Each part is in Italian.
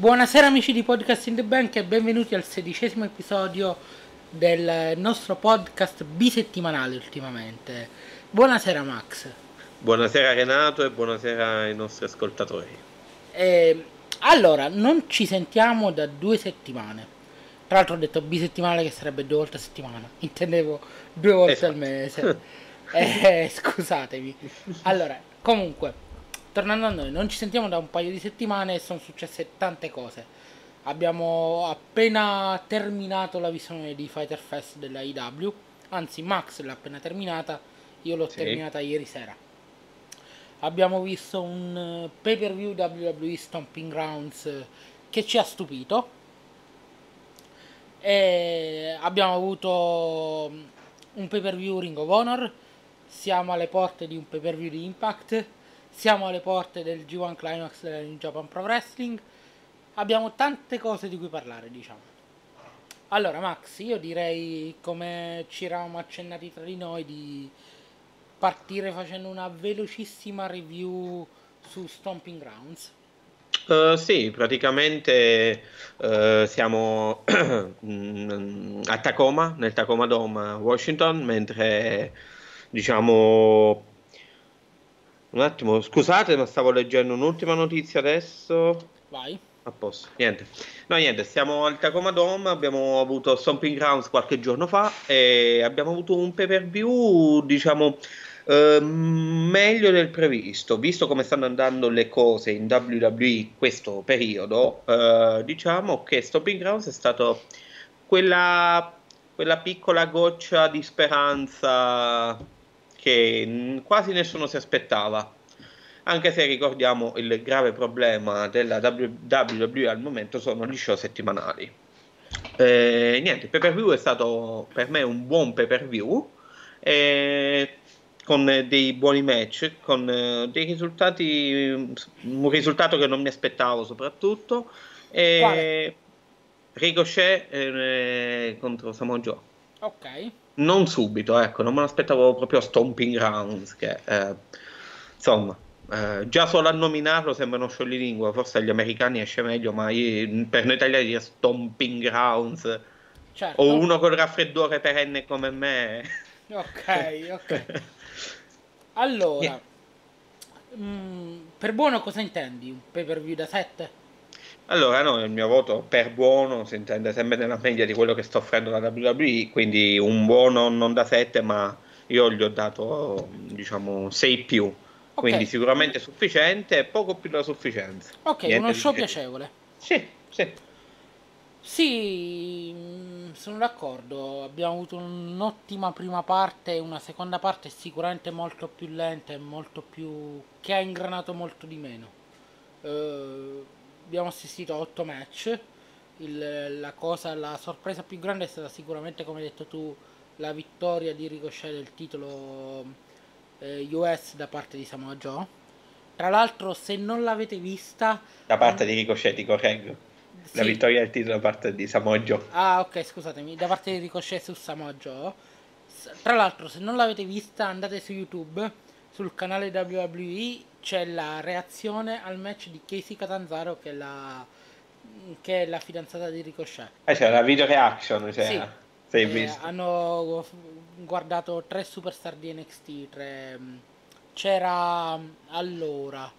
Buonasera amici di Podcast in the Bank e benvenuti al sedicesimo episodio del nostro podcast bisettimanale ultimamente. Buonasera Max. Buonasera Renato e buonasera ai nostri ascoltatori. Eh, allora, non ci sentiamo da due settimane. Tra l'altro ho detto bisettimanale che sarebbe due volte a settimana. Intendevo due volte esatto. al mese. eh, scusatemi. Allora, comunque, tornando a noi, non ci sentiamo da un paio di settimane e sono successe tante cose. Abbiamo appena terminato la visione di Fighter Fest della IW, anzi Max l'ha appena terminata, io l'ho sì. terminata ieri sera. Abbiamo visto un eh, pay per view WWE Stomping Grounds eh, che ci ha stupito. E abbiamo avuto mm, un pay per view Ring of Honor. Siamo alle porte di un pay per view di Impact siamo alle porte del G1 Climax New Japan Pro Wrestling. Abbiamo tante cose di cui parlare, diciamo. Allora, Max, io direi, come ci eravamo accennati tra di noi, di partire facendo una velocissima review su Stomping Grounds. Uh, sì, praticamente uh, siamo a Tacoma, nel Tacoma Dome, Washington, mentre diciamo un attimo, scusate, ma stavo leggendo un'ultima notizia adesso. Vai. A posto, niente. No, niente, siamo al Tacoma Dome, abbiamo avuto Stomping Grounds qualche giorno fa e abbiamo avuto un pay per view, diciamo, eh, meglio del previsto. Visto come stanno andando le cose in WWE questo periodo, eh, diciamo che Stomping Grounds è stato quella, quella piccola goccia di speranza che quasi nessuno si aspettava. Anche se ricordiamo il grave problema della WWE al momento sono gli show settimanali. Eh, niente, il pay per view è stato per me un buon pay per view. Eh, con dei buoni match, con eh, dei risultati, un risultato che non mi aspettavo soprattutto. Ricochet eh, contro Samoa Joe. Ok non subito, ecco, non me l'aspettavo proprio a Stomping Grounds, che eh, insomma, eh, già solo a nominarlo sembra uno scioglilingua, forse agli americani esce meglio, ma io, per noi italiani dire Stomping Grounds certo. o uno col raffreddore perenne come me. Ok, ok. allora, yeah. mh, mm, per buono cosa intendi? Un pay per view da 7? Allora, no, il mio voto per buono si intende sempre nella media di quello che sta offrendo la WWE, quindi un buono non da 7, ma io gli ho dato, diciamo, 6 più. Okay. Quindi sicuramente sufficiente, poco più della sufficienza. Ok, Niente uno show piacevole. Sì, sì. Sì, mm, sono d'accordo. Abbiamo avuto un'ottima prima parte e una seconda parte sicuramente molto più lenta e molto più... che ha ingranato molto di meno. Uh, abbiamo assistito a 8 match. Il, la cosa, la sorpresa più grande è stata sicuramente, come hai detto tu, la vittoria di Ricochet del titolo eh, US da parte di Samoa Joe. Tra l'altro, se non l'avete vista, da parte di Ricochet, ti correggo. La sì. vittoria del titolo da parte di Samoa Joe. Ah, ok, scusatemi, da parte di Ricochet su Samoa Joe. Tra l'altro, se non l'avete vista, andate su YouTube, sul canale WWE c'è la reazione al match di Casey Catanzaro che è la, che è la fidanzata di Ricochet. Eh, c'è la video reaction, cioè, sì. sei eh, visto. Hanno guardato tre superstar di NXT, tre... c'era allora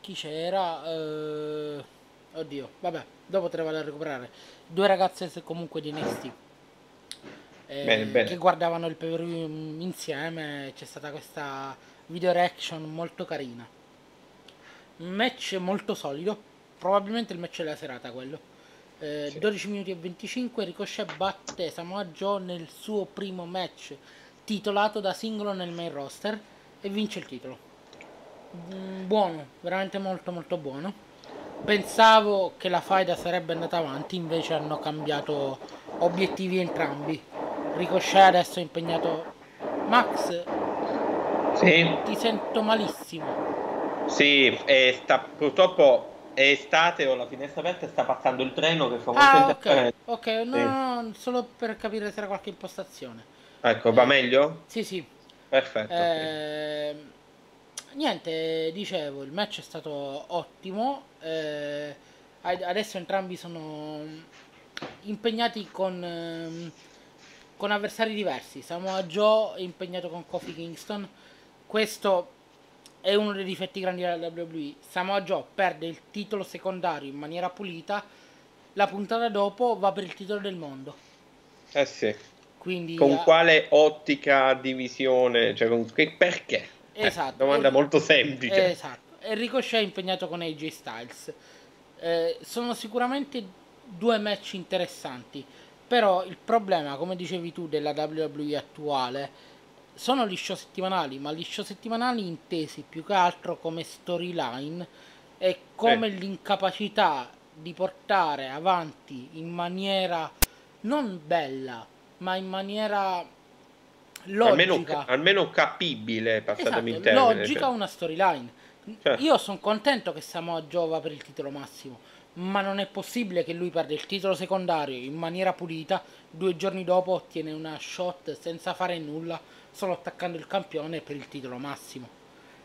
chi c'era? Uh... oddio, vabbè, dopo te ne vado a recuperare. Due ragazze comunque di NXT. Eh, bene, bene. che guardavano il pay insieme c'è stata questa video reaction molto carina. Match molto solido probabilmente il match della serata quello. Eh, sì. 12 minuti e 25 Ricochet batte Samoa Joe nel suo primo match titolato da singolo nel main roster e vince il titolo. Mm, buono veramente molto molto buono. Pensavo che la faida sarebbe andata avanti invece hanno cambiato obiettivi entrambi. Ricochet adesso è impegnato Max sì. ti sento malissimo sì, sta, purtroppo è estate, ho la finestra aperta e sta passando il treno che fa molto ah, ok, ok, no, sì. no, solo per capire se era qualche impostazione. Ecco, va eh, meglio? Sì, sì. Perfetto. Eh, niente, dicevo, il match è stato ottimo. Eh, adesso entrambi sono impegnati con, ehm, con avversari diversi. Samoa Joe è impegnato con Kofi Kingston. Questo è uno dei difetti grandi della WWE. Samoa Joe perde il titolo secondario in maniera pulita. La puntata dopo va per il titolo del mondo. Eh sì. Quindi, con uh, quale ottica divisione? Cioè, con, perché? Eh, esatto. Eh, domanda molto semplice. Esatto. E Ricochet è impegnato con AJ Styles. Eh, sono sicuramente due match interessanti. Però il problema, come dicevi tu, della WWE attuale sono gli show settimanali, ma gli show settimanali intesi più che altro come storyline e come sì. l'incapacità di portare avanti in maniera non bella, ma in maniera logica. Almeno, almeno capibile, passatemi esatto, termine, Logica cioè. una storyline. Cioè. Io sono contento che Samoa Giova per il titolo massimo, ma non è possibile che lui perda il titolo secondario in maniera pulita, due giorni dopo ottiene una shot senza fare nulla, solo attaccando il campione per il titolo massimo.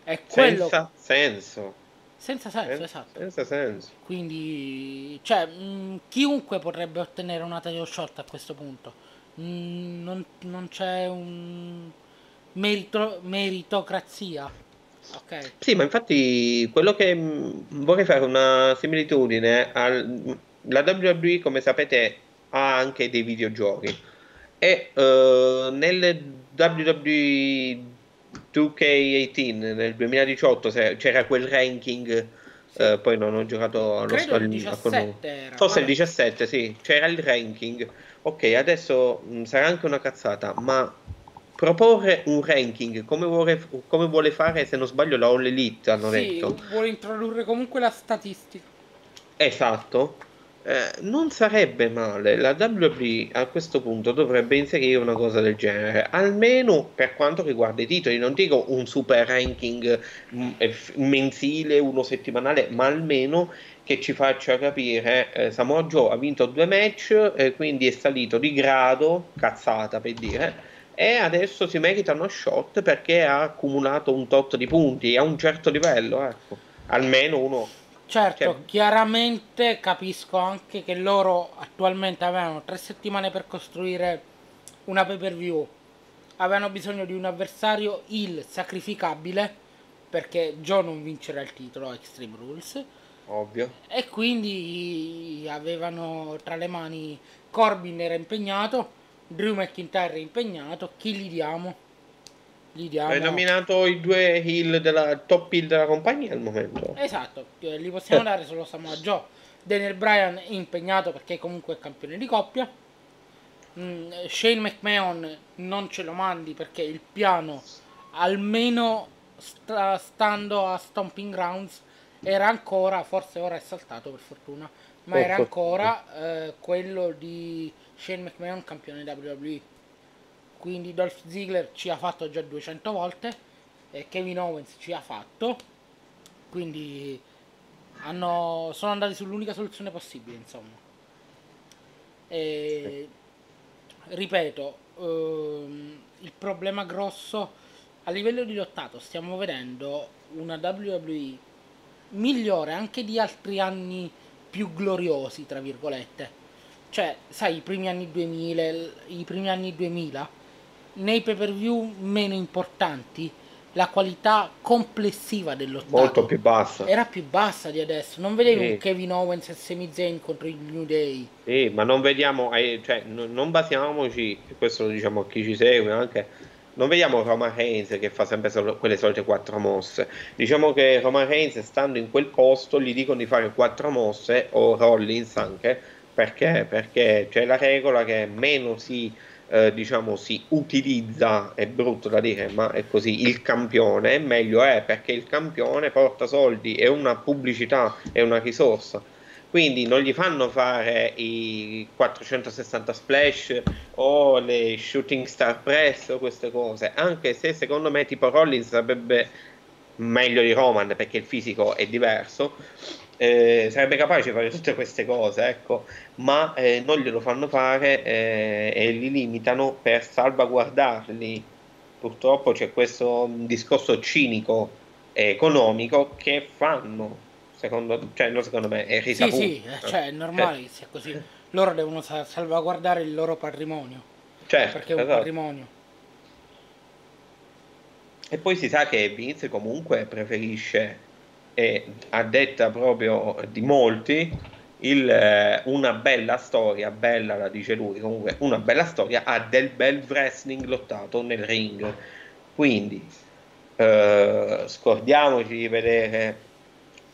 È quello... Senza senso. Senza senso, senza, esatto. Senza senso. Quindi, cioè, mh, chiunque potrebbe ottenere una title shot a questo punto. Mh, non, non, c'è un merito, meritocrazia. Okay. Sì, ma infatti quello che vorrei fare una similitudine al, la WWE, come sapete, ha anche dei videogiochi e uh, nel WWE 2K18 nel 2018 c'era quel ranking sì. eh, poi non ho giocato allo Credo il 17 era, forse il 17 sì c'era il ranking. Ok adesso mh, sarà anche una cazzata ma proporre un ranking come vuole, come vuole fare se non sbaglio la All Elite hanno sì, detto. vuole introdurre comunque la statistica. Esatto eh, non sarebbe male. La WWE a questo punto dovrebbe inserire una cosa del genere, almeno per quanto riguarda i titoli. Non dico un super ranking mm, mensile, uno settimanale, ma almeno che ci faccia capire eh, Samoa Joe ha vinto due match, eh, quindi è salito di grado, cazzata per dire, e adesso si merita uno shot perché ha accumulato un tot di punti a un certo livello, ecco. Almeno uno Certo, cioè... chiaramente capisco anche che loro attualmente avevano tre settimane per costruire una pay per view. Avevano bisogno di un avversario il sacrificabile perché Joe non vincerà il titolo a Extreme Rules. Ovvio. E quindi avevano tra le mani Corbin era impegnato, Drew McIntyre è impegnato, chi gli diamo? Gli diamo... Hai nominato i due heel della top heel della compagnia al momento. Esatto, li possiamo dare solo Samoa Joe. Daniel Bryan è impegnato perché comunque è campione di coppia. Mm, Shane McMahon non ce lo mandi perché il piano, almeno sta, stando a Stomping Grounds, era ancora, forse ora è saltato per fortuna, ma era ancora eh, quello di Shane McMahon campione WWE quindi Dolph Ziggler ci ha fatto già 200 volte e Kevin Owens ci ha fatto. Quindi hanno, sono andati sull'unica soluzione possibile insomma. E, ripeto ehm, il problema grosso a livello di lottato stiamo vedendo una WWE migliore anche di altri anni più gloriosi tra virgolette. Cioè sai i primi anni 2000 i primi anni 2000 nei pay per view meno importanti la qualità complessiva dell'ottato molto più bassa. Era più bassa di adesso. Non vedevi sì. un Kevin Owens e Sami Zayn contro il New Day? Sì ma non vediamo eh, cioè non basiamoci questo lo diciamo a chi ci segue anche non vediamo Roman Reigns che fa sempre solo quelle solite quattro mosse. Diciamo che Roman Reigns stando in quel posto gli dicono di fare quattro mosse o Rollins anche perché perché c'è la regola che meno si eh, diciamo si utilizza, è brutto da dire, ma è così, il campione, meglio è perché il campione porta soldi, è una pubblicità, è una risorsa. Quindi non gli fanno fare i 460 splash o le shooting star press o queste cose, anche se secondo me tipo Rollins sarebbe meglio di Roman perché il fisico è diverso eh, sarebbe capace di fare tutte queste cose, ecco, ma eh, non glielo fanno fare eh, e li limitano per salvaguardarli. Purtroppo c'è questo discorso cinico e economico che fanno secondo, cioè, no, secondo me è Sì, risaputo. sì, eh, cioè è normale che sia così. Loro devono sa- salvaguardare il loro patrimonio, Certo, perché è un esatto. patrimonio. E poi si sa che Vince comunque preferisce, e a detta proprio di molti, il, eh, una bella storia, bella la dice lui, comunque una bella storia ha del bel wrestling lottato nel ring. Quindi eh, scordiamoci di vedere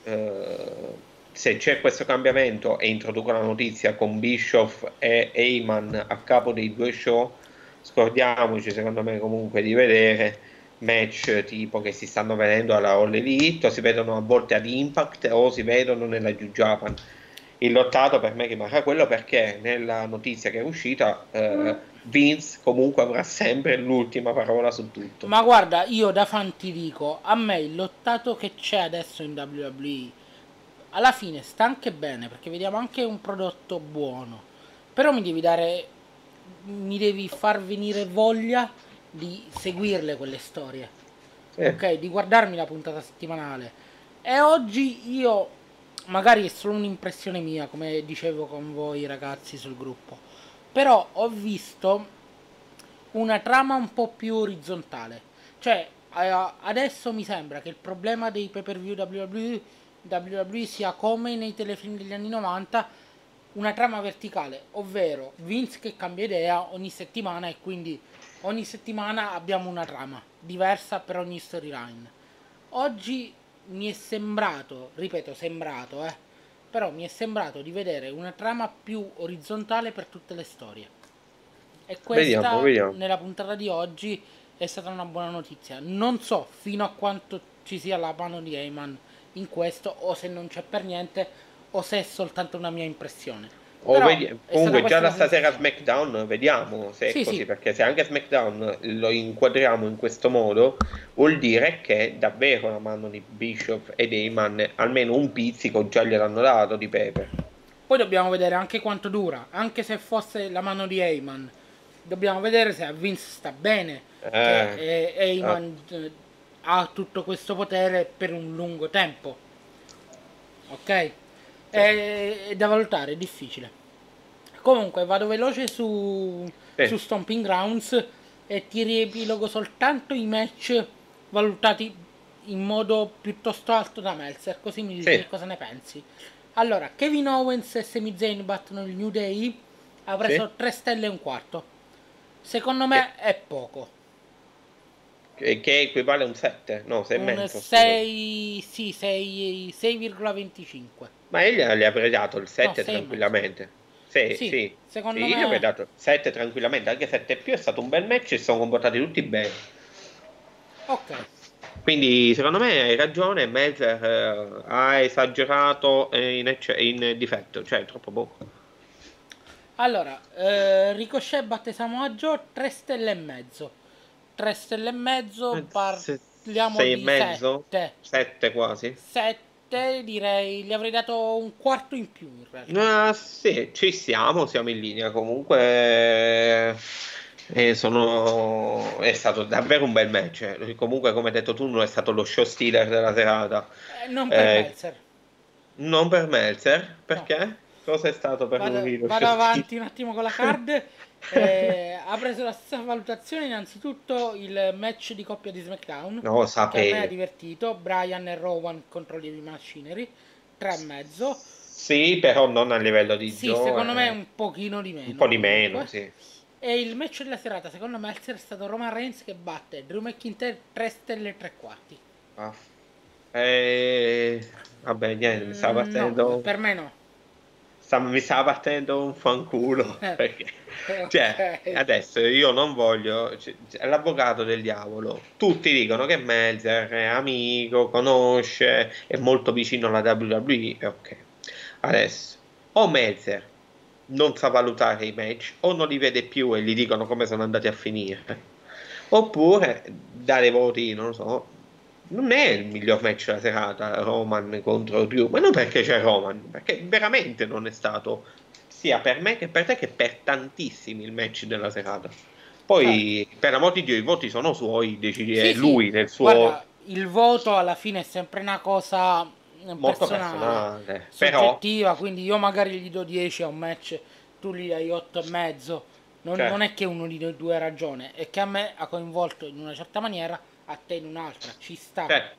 eh, se c'è questo cambiamento e introduco la notizia con Bischoff e Heyman a capo dei due show, scordiamoci secondo me comunque di vedere match tipo che si stanno vedendo alla All Elite o si vedono a volte ad Impact o si vedono nella New Japan. Il lottato per me rimarrà quello perché nella notizia che è uscita eh, Vince comunque avrà sempre l'ultima parola su tutto. Ma guarda, io da fan ti dico, a me il lottato che c'è adesso in WWE alla fine sta anche bene perché vediamo anche un prodotto buono. Però mi devi dare mi devi far venire voglia di seguirle quelle storie. Sì. Ok, di guardarmi la puntata settimanale. E oggi io magari è solo un'impressione mia, come dicevo con voi ragazzi sul gruppo. Però ho visto una trama un po' più orizzontale. Cioè, eh, adesso mi sembra che il problema dei pay per view WWE, WWE sia come nei telefilm degli anni 90, una trama verticale, ovvero Vince che cambia idea ogni settimana e quindi ogni settimana abbiamo una trama diversa per ogni storyline. Oggi mi è sembrato, ripeto, sembrato, eh, però mi è sembrato di vedere una trama più orizzontale per tutte le storie. E questa Vediamo, vediamo. nella puntata di oggi è stata una buona notizia. Non so fino a quanto ci sia la mano di Heyman in questo o se non c'è per niente o se è soltanto una mia impressione. O vedi- è comunque già da stasera. SmackDown vediamo se è Sì, così, sì. perché se anche SmackDown lo inquadriamo in questo modo, vuol dire che davvero la mano di Bishop ed Heyman almeno un pizzico già gliel'hanno dato di Pepe. Poi dobbiamo vedere anche quanto dura, anche se fosse la mano di Heyman. Dobbiamo vedere se a Vince sta bene, Eh, eh, Heyman eh, ha tutto questo potere per un lungo tempo. Ok? È, è da valutare, è difficile. Comunque vado veloce su, Sì. su Stomping Grounds e ti riepilogo soltanto i match valutati in modo piuttosto alto da Meltzer, così mi dici Sì. cosa ne pensi. Allora, Kevin Owens e Sami Zayn battono il New Day, ha preso Sì. 3 stelle e un quarto. Secondo me è poco. che, che equivale a un 7, no, 6 e Un mezzo. 6, sì, 6, 6,25. Ma io gli avrei dato il 7 No, tranquillamente. Sì, Sì, sì. secondo Sì, me- Io gli avrei dato 7 tranquillamente, anche 7 più è stato un bel match e si sono comportati tutti bene. Ok. Quindi secondo me hai ragione, Melzer eh, ha esagerato in, ecce- in difetto, cioè troppo poco. Allora, eh, Ricochet batte Samoa Joe 3 stelle e mezzo. 3 stelle e mezzo, Eh, parliamo sei e di mezzo? 7. 7 quasi. 7 direi, gli avrei dato un quarto in più in realtà. Ah, sì, ci siamo, siamo in linea. Comunque eh, sono... è stato davvero un bel match. eh. Comunque, come hai detto tu, non è stato lo show stealer della serata. Eh, non per Eh, Meltzer. Non per Meltzer, perché? Cosa è stato per Vado, lui vado avanti un attimo con la card. Eh, ha preso la stessa valutazione innanzitutto il match di coppia di SmackDown. No, che a me ha sapevo. divertito. Brian e Rowan contro Heavy Machinery. 3,5. Sì, però non a livello di Sì, Joe, secondo me eh, un pochino di meno. un po' di meno, sì. E il match della serata, secondo me, è stato Roman Reigns che batte Drew McIntyre 3 stelle e 3 quarti. Ah. Eh, vabbè, niente, mi stava Mm, partendo, no, per me no. Sta- mi stava partendo un fanculo, Eh. perché, cioè, adesso io non voglio, cioè, è l'avvocato del diavolo, tutti dicono che Melzer è amico, conosce, è molto vicino alla WWE, ok, adesso, o Melzer non sa valutare i match, o non li vede più e gli dicono come sono andati a finire, oppure dare voti, non lo so, non è il miglior match della serata Roman contro Drew, ma non perché c'è Roman, perché veramente non è stato sia per me che per te che per tantissimi il match della serata. Poi, per amor di Dio, i voti sono suoi, decide Sì, sì. lui nel suo... Guarda, il voto alla fine è sempre una cosa molto personale, personale. Però, quindi io magari gli do 10 a un match, tu gli dai 8 e mezzo. Non, Certo. non è che uno di noi due ha ragione, è che a me ha coinvolto in una certa maniera, a te in un'altra. Ci sta. cioè,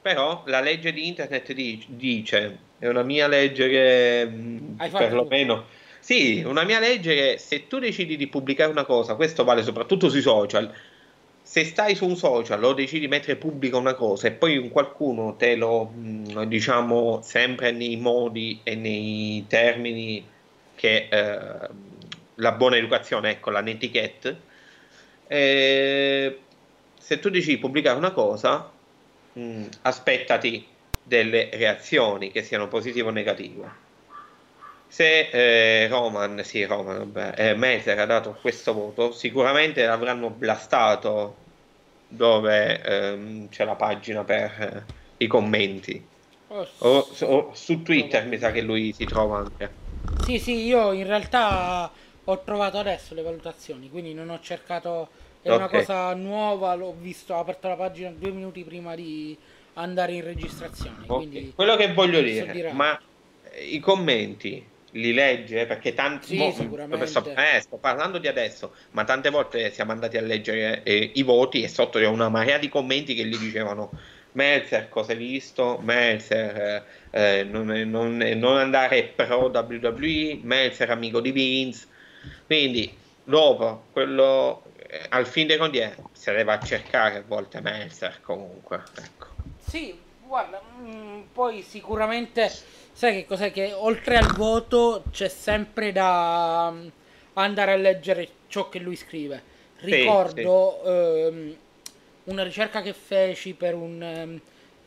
però la legge di internet di- dice, è una mia legge che fatto perlomeno... Sì, una mia legge che se tu decidi di pubblicare una cosa, questo vale soprattutto sui social, se stai su un social o decidi di mettere pubblica una cosa e poi un qualcuno te lo, mh, diciamo, sempre nei modi e nei termini che eh, la buona educazione, ecco, la netiquette, eh, se tu decidi di pubblicare una cosa, mh, aspettati delle reazioni che siano positive o negative. Se eh, Roman, sì, Roman, vabbè, eh, Meltzer ha dato questo voto, sicuramente l'avranno blastato dove ehm, c'è la pagina per eh, i commenti. O, o su Twitter mi sa che lui si trova anche. Sì, sì, io in realtà ho trovato adesso le valutazioni, quindi non ho cercato, è una Ok. cosa nuova, l'ho visto, ho aperto la pagina due minuti prima di andare in registrazione, Ok, quindi Quello che voglio dire, dire ma eh, i commenti li legge perché tanti Sì, mo- sicuramente. sto, eh, sto parlando di adesso, ma tante volte siamo andati a leggere eh, i voti e sotto c'è una marea di commenti che gli dicevano Meltzer cosa hai visto? Meltzer eh, eh, non, non non andare pro WWE, Meltzer amico di Vince. Quindi dopo quello al fin dei conti eh, si deve a cercare a volte Meltzer comunque. Ecco. Sì, guarda, mm, poi sicuramente sai che cos'è che oltre al voto c'è sempre da mm, andare a leggere ciò che lui scrive. Sì, Ricordo ehm, una ricerca che feci per, un, ehm,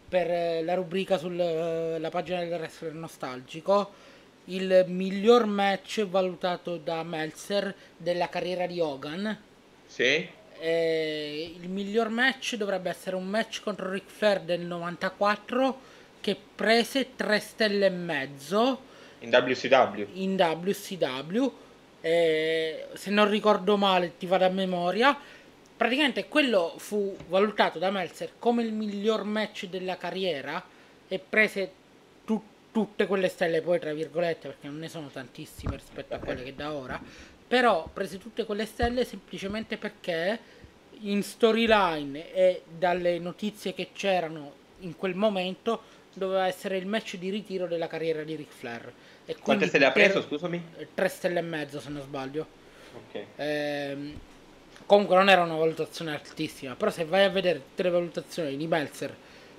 per eh, la rubrica sulla pagina del wrestler nostalgico. Il miglior match valutato da Meltzer della carriera di Hogan. Sì? Eh, il miglior match dovrebbe essere un match contro Ric Flair del 94 che prese 3 stelle e mezzo In WCW. in WCW. Eh, se non ricordo male, ti vado a memoria. Praticamente quello fu valutato da Meltzer come il miglior match della carriera e prese tu- tutte quelle stelle, poi tra virgolette, perché non ne sono tantissime rispetto a quelle che da ora. Però prese tutte quelle stelle semplicemente perché in storyline e dalle notizie che c'erano in quel momento doveva essere il match di ritiro della carriera di Ric Flair. E Quante stelle ha preso, scusami? tre stelle e mezzo se non sbaglio. Ok. Ehm, comunque non era una valutazione altissima, però se vai a vedere tutte le valutazioni di Meltzer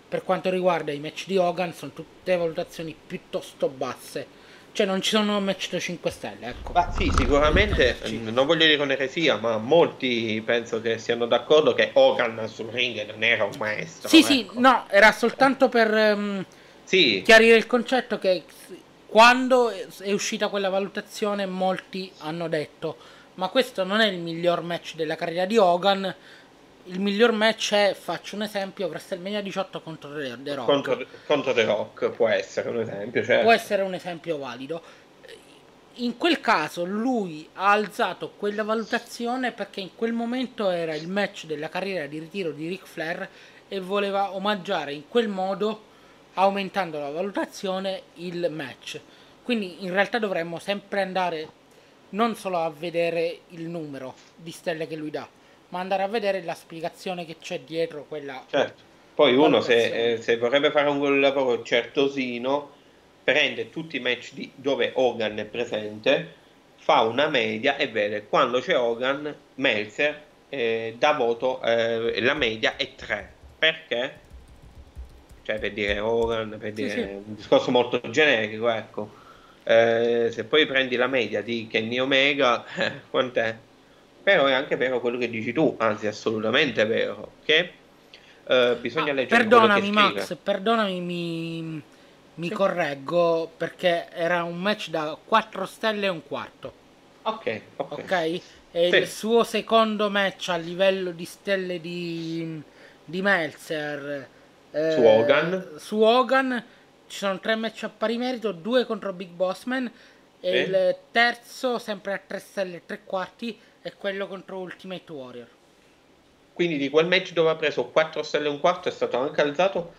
per quanto riguarda i match di Hogan sono tutte valutazioni piuttosto basse. Cioè non ci sono match da 5 stelle, ecco. Ma sì, sicuramente, Sì. mm, non voglio dire un'eresia, ma molti penso che siano d'accordo che Hogan sul ring non era un maestro. Sì, sì, ecco. no, era soltanto per ehm, Sì, chiarire il concetto che quando è uscita quella valutazione molti hanno detto ma questo non è il miglior match della carriera di Hogan il miglior match è, faccio un esempio, WrestleMania 18 contro The Rock. Contro, contro The Rock può essere un esempio. Cioè, può essere un esempio valido. In quel caso lui ha alzato quella valutazione perché in quel momento era il match della carriera di ritiro di Ric Flair e voleva omaggiare in quel modo aumentando la valutazione il match. Quindi in realtà dovremmo sempre andare non solo a vedere il numero di stelle che lui dà ma andare a vedere la spiegazione che c'è dietro quella Certo. Poi uno se, eh, se vorrebbe fare un lavoro certosino, prende tutti i match di- dove Hogan è presente, fa una media e vede quando c'è Hogan, Meltzer eh, dà voto, eh, la media è 3. Perché? Cioè per dire Hogan, per dire sì. un discorso molto generico, ecco. Eh, se poi prendi la media di Kenny Omega, quant'è? Però è anche vero quello che dici tu, anzi assolutamente vero, che eh, bisogna Ah, leggere perdonami. Max, perdonami, mi, mi Sì. correggo perché era un match da 4 stelle e un quarto, Ok, ok. ok? E Sì. il suo secondo match a livello di stelle di, di Meltzer eh, Su Hogan. su Hogan ci sono tre match a pari merito, due contro Big Bossman e Sì. il terzo sempre a 3 stelle e 3 quarti è quello contro Ultimate Warrior. Quindi di quel match dove ha preso 4 stelle e un quarto è stato anche alzato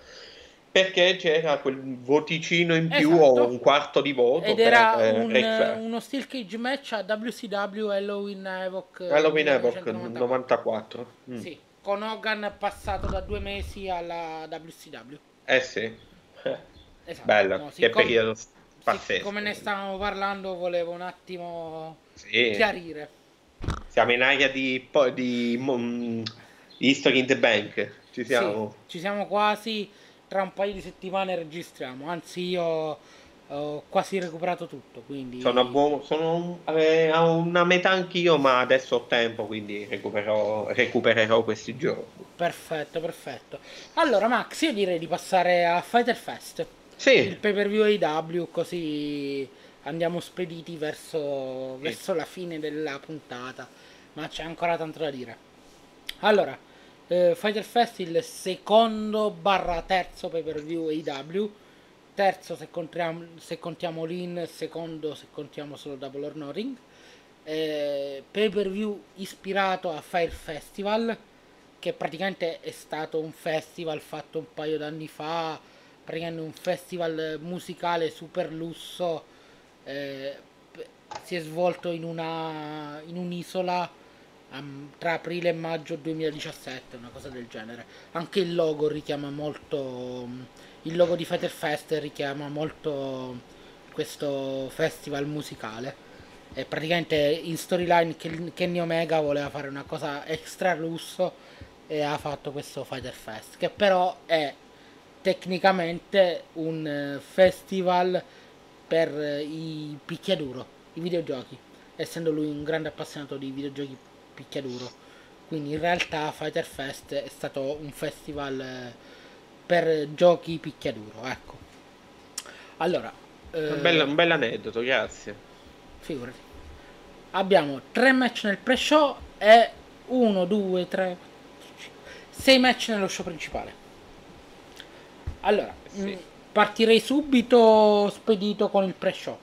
perché c'era quel voticino in più Esatto. o un quarto di voto Ed per era eh, un, uno steel cage match a WCW Halloween Evoc eh, Halloween Evoc 1994. 94. Mm. Sì, con Hogan passato da due mesi alla WCW. Eh sì. Esatto. Bello, No, che siccome- periodo pazzesco. Come ne stavamo parlando, volevo un attimo Sì. chiarire. Siamo in area di, di mm, History in the Bank. Ci siamo. Sì, ci siamo quasi. Tra un paio di settimane registriamo. Anzi, io ho quasi recuperato tutto. Quindi Sono, a buon- sono eh, a una metà anch'io, ma adesso ho tempo, quindi recupererò, recupererò questi giorni. perfetto, perfetto. Allora, Max, io direi di passare a Fighter Fest. Il Sì, pay per view AW, così andiamo spediti verso, verso la fine della puntata. Ma c'è ancora tanto da dire. Allora, eh, Fighter Fest il secondo barra terzo pay per view AW. Terzo se contiamo, se contiamo l'in, secondo se contiamo solo Double or Nothing. Eh, pay per view ispirato a Fire Festival, che praticamente è stato un festival fatto un paio d'anni fa, praticamente un festival musicale super lusso. eh, si è svolto in, una, in un'isola am- tra aprile e maggio 2017, una cosa del genere. Anche il logo richiama molto. Il logo di Fighter Fest richiama molto questo festival musicale. E praticamente in storyline Ken- Kenny Omega voleva fare una cosa extra lusso e ha fatto questo Fighter Fest, che però è tecnicamente un eh, festival per eh, i picchiaduro, i videogiochi, essendo lui un grande appassionato di videogiochi picchiaduro. Quindi in realtà Fighter Fest è stato un festival eh, per giochi picchiaduro, ecco. Allora, eh, un bel, un bel aneddoto, grazie. figurati. Abbiamo tre match nel pre-show e 1, 2, 3, 6 match nello show principale. Allora, Sì. mh, partirei subito spedito con il pre-show.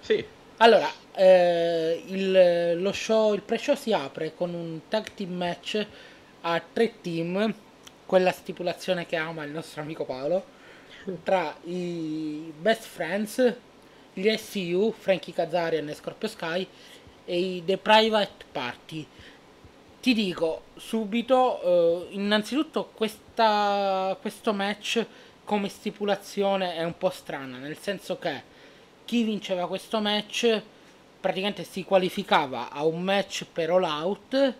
Sì, Allora, eh, il, lo show, il pre-show si apre con un tag team match a tre team, quella stipulazione che ama il nostro amico Paolo, tra i Best Friends, gli SCU, Frankie Kazarian e Scorpio Sky, e i The Private Party. Ti dico subito, eh, innanzitutto questa, questo match come stipulazione è un po' strana, nel senso che chi vinceva questo match praticamente si qualificava a un match per All Out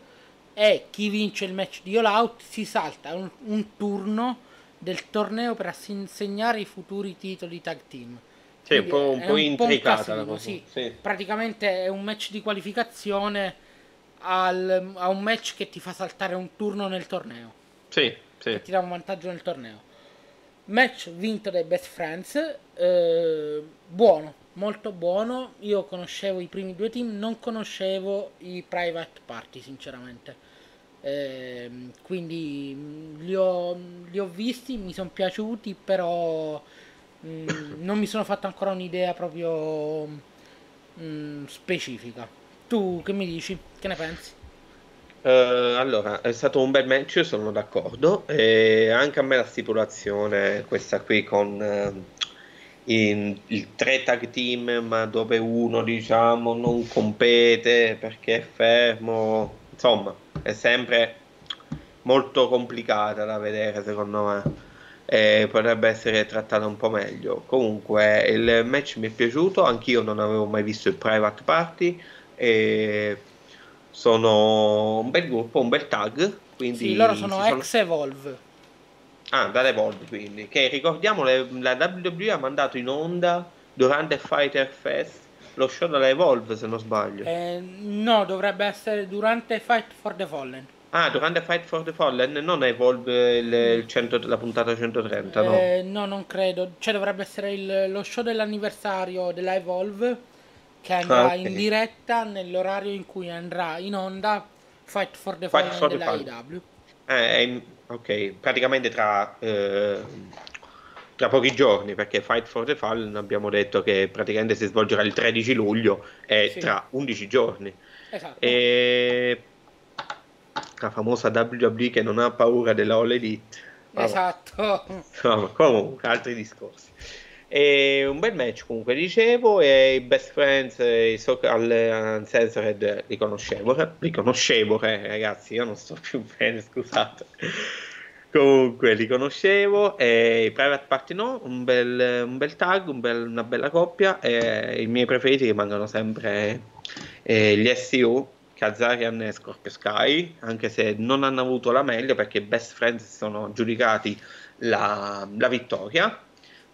e chi vince il match di All Out si salta un, un turno del torneo per assegnare i futuri titoli tag team. Sì, un po', un po' intricata casino, cosa. sì. Sì. Praticamente è un match di qualificazione al- a un match che ti fa saltare un turno nel torneo Sì, sì. che ti dà un vantaggio nel torneo. Match vinto dai Best Friends, eh, buono, molto buono. Io conoscevo i primi due team, non conoscevo i Private Party, sinceramente. Ehm, quindi mh, li ho, li ho visti, mi sono piaciuti, però mh, non mi sono fatto ancora un'idea proprio mh, specifica. Tu che mi dici? Che ne pensi? Eh, allora, è stato un bel match, sono d'accordo. E anche a me la stipulazione, questa qui con eh, in- il tre tag team, ma dove uno, diciamo, non compete perché è fermo. Insomma, è sempre molto complicata da vedere, secondo me. E potrebbe essere trattata un po' meglio. Comunque, il match mi è piaciuto. Anch'io non avevo mai visto il Private Party. E sono un bel gruppo, un bel tag. Quindi Sì, loro sono- ex Evolve. Ah, da Evolve quindi. Che ricordiamo, le- la WWE ha mandato in onda durante Fighter Fest lo show dalla Evolve, se non sbaglio. Eh, no, dovrebbe essere durante Fight for the Fallen. Ah, durante Fight for the Fallen, non Evolve il, il 100 la puntata 130, no? Eh, no, non credo. Cioè, dovrebbe essere il- lo show dell'anniversario della Evolve che andrà Ah, ok. in diretta nell'orario in cui andrà in onda Fight for the Fight Fallen for the della Fallen. AEW. Eh, ok, praticamente tra, eh, tra pochi giorni, perché Fight for the Fallen abbiamo detto che praticamente si svolgerà il 13 luglio e Sì. tra 11 giorni. Esatto. E la famosa WWE che non ha paura della All Elite. Esatto. No, comunque, altri discorsi. E un bel match comunque, dicevo, e i Best Friends e i so- al Uncensored riconoscevole, riconoscevole ragazzi, io non sto più bene, scusate. Comunque li conoscevo e i Private Party no, un bel, un bel tag, un bel- una bella coppia e i miei preferiti rimangono sempre eh, gli SU, Kazarian e Scorpio Sky, anche se non hanno avuto la meglio perché i Best Friends sono giudicati la, la vittoria.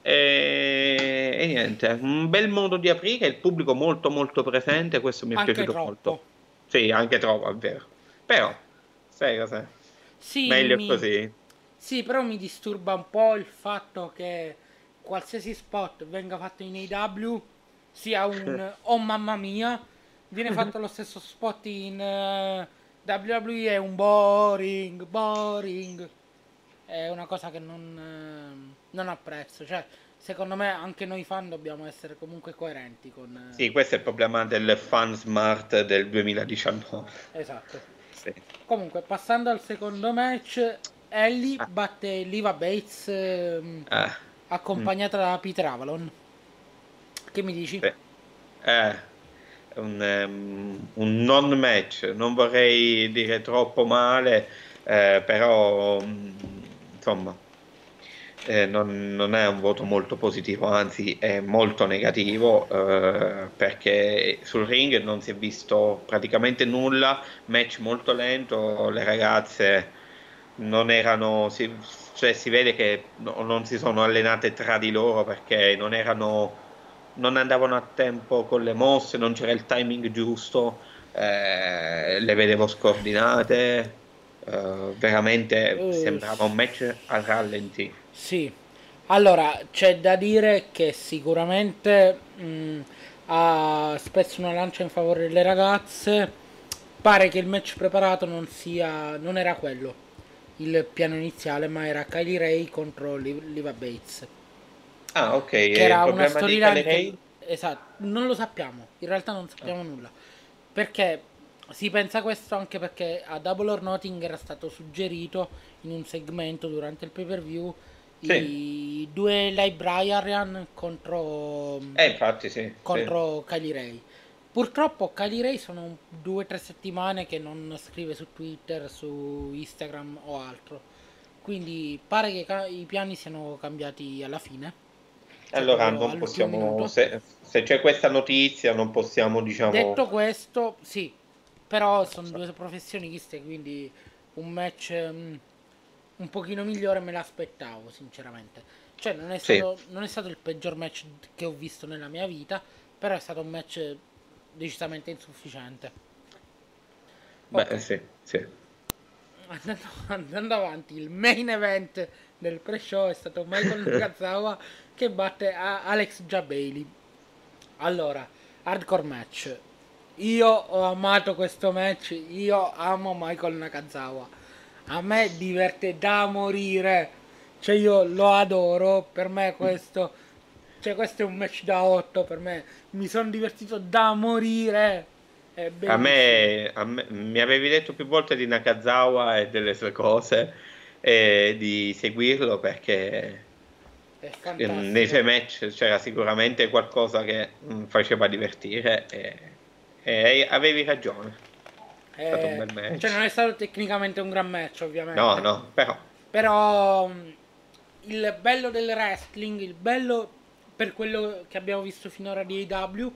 E, e niente, un bel modo di aprire, il pubblico molto molto presente, questo mi è Anche piaciuto troppo. molto. Sì, anche troppo, è vero. Però, sai cos'è? Sì, Meglio mi- così. Sì, però mi disturba un po' il fatto che qualsiasi spot venga fatto in AW sia un oh mamma mia, viene fatto lo stesso spot in eh, WWE è un boring, boring. È una cosa che non, eh, non apprezzo. Cioè, secondo me anche noi fan dobbiamo essere comunque coerenti con... eh, Sì, questo è il problema del fan smart del 2019. Esatto. Sì. Comunque, passando al secondo match, Ellie Ah. batte Liva Bates ehm, Eh, accompagnata da Peter Avalon. Che mi dici? beh, eh, un, ehm, un non match, non vorrei dire troppo male, eh, però mm, insomma eh, non, non è un voto molto positivo, anzi è molto negativo eh, perché sul ring non si è visto praticamente nulla, match molto lento, le ragazze non erano, si, cioè si vede che no- non si sono allenate tra di loro perché non erano, non andavano a tempo con le mosse, non c'era il timing giusto, eh, le vedevo scordinate, eh, veramente sembrava un match a rallenti. Sì. Allora, c'è da dire che sicuramente mh, ha spesso una lancia in favore delle ragazze. Pare che il match preparato non sia non era quello il piano iniziale, ma era Kylie Ray contro Liv- Liva Bates. Ah, ok, che era una storyline che- esatto non lo sappiamo in realtà non sappiamo nulla perché si pensa questo anche perché a Double or Nothing era stato suggerito in un segmento durante il pay per view i due librarian contro Eh, infatti sì, sì. contro Kylie Ray. Purtroppo Kylie Ray sono due o tre settimane che non scrive su Twitter su Instagram o altro. Quindi pare che ca- i piani siano cambiati alla fine. Cioè, Allora non possiamo, se, se c'è questa notizia non possiamo, diciamo... Detto questo, sì, però sono due professioniste, quindi un match mm, un pochino migliore me l'aspettavo, sinceramente. Cioè, non è, Sì. stato, non è stato il peggior match che ho visto nella mia vita, però è stato un match decisamente insufficiente. Beh, Ok. sì, sì. Andando, andando avanti, il main event del pre-show è stato Michael Nakazawa che batte a Alex Jabailey. Allora, hardcore match. Io ho amato questo match, io amo Michael Nakazawa. A me diverte da morire. Cioè io lo adoro, per me questo cioè questo è un match da 8 per me. Mi sono divertito da morire. A me, a me- mi avevi detto più volte di Nakazawa e delle sue cose e di seguirlo perché nei suoi match c'era sicuramente qualcosa che mm, faceva divertire e, e avevi ragione. Stato un Eh, bel match. Cioè non è stato tecnicamente un gran match ovviamente. No, no, però Però mh, il bello del wrestling, il bello per quello che abbiamo visto finora di AW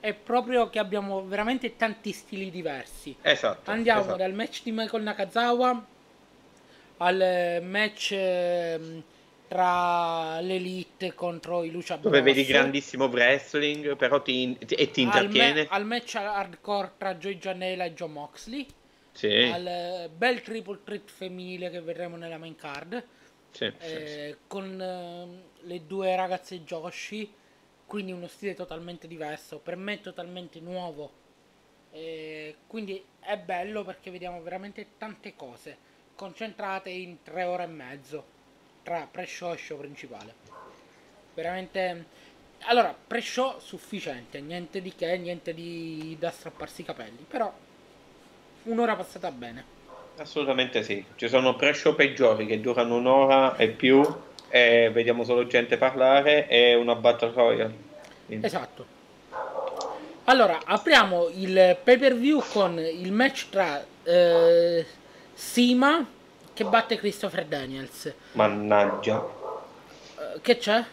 è proprio che abbiamo veramente tanti stili diversi. esatto. Andiamo esatto. dal match di Michael Nakazawa al match ehm, tra l'Elite contro i Lucia dove Bros. vedi grandissimo wrestling, però ti, ti- e ti al, me- intrattiene. al match hardcore tra Joy Janela e John Moxley. Sì, al eh, bel triple threat femminile che vedremo nella main card sì, sì, sì. eh, con ehm, le due ragazze Joshi quindi uno stile totalmente diverso per me totalmente nuovo Eh, quindi è bello perché vediamo veramente tante cose concentrate in tre ore e mezzo tra pre-show e show principale veramente allora pre-show sufficiente niente di che niente di da strapparsi i capelli però un'ora passata bene Assolutamente sì, ci sono pre-show peggiori che durano un'ora e più e vediamo solo gente parlare e una Battle Royale. Quindi. Esatto. Allora, apriamo il pay per view con il match tra eh, Sima che batte Christopher Daniels. Mannaggia. Uh, che c'è?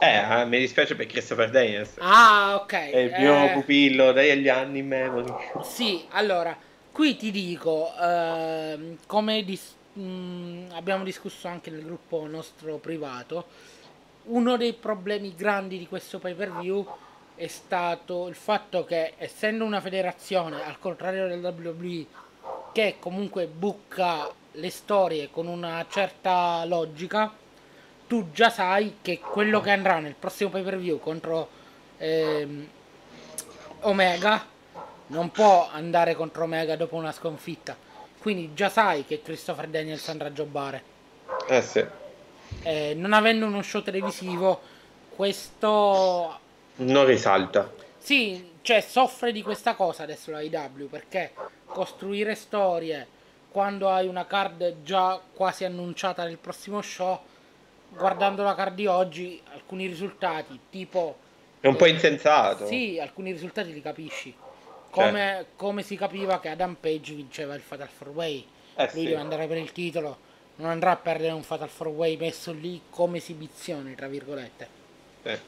Eh, mi dispiace per Christopher Daniels. Ah, ok. È il mio eh... pupillo dagli anni in memory. Sì, allora, qui ti dico, eh, come dis- mh, mm, abbiamo discusso anche nel gruppo nostro privato, uno dei problemi grandi di questo pay per view è stato il fatto che essendo una federazione al contrario del WWE che comunque bucca le storie con una certa logica tu già sai che quello che andrà nel prossimo pay per view contro ehm, Omega non può andare contro Omega dopo una sconfitta. Quindi già sai che Christopher Daniels andrà a jobbare eh sì. Eh, non avendo uno show televisivo questo non risalta. Sì, cioè soffre di questa cosa adesso la IW perché costruire storie quando hai una card già quasi annunciata nel prossimo show, guardando la card di oggi, alcuni risultati tipo... È un eh, po' insensato. Sì, alcuni risultati li capisci. Come, certo. come si capiva che Adam Page vinceva il Fatal 4 Way. Eh, Lui sì. deve andare per il titolo, non andrà a perdere un Fatal 4 Way messo lì come esibizione, tra virgolette. Sì.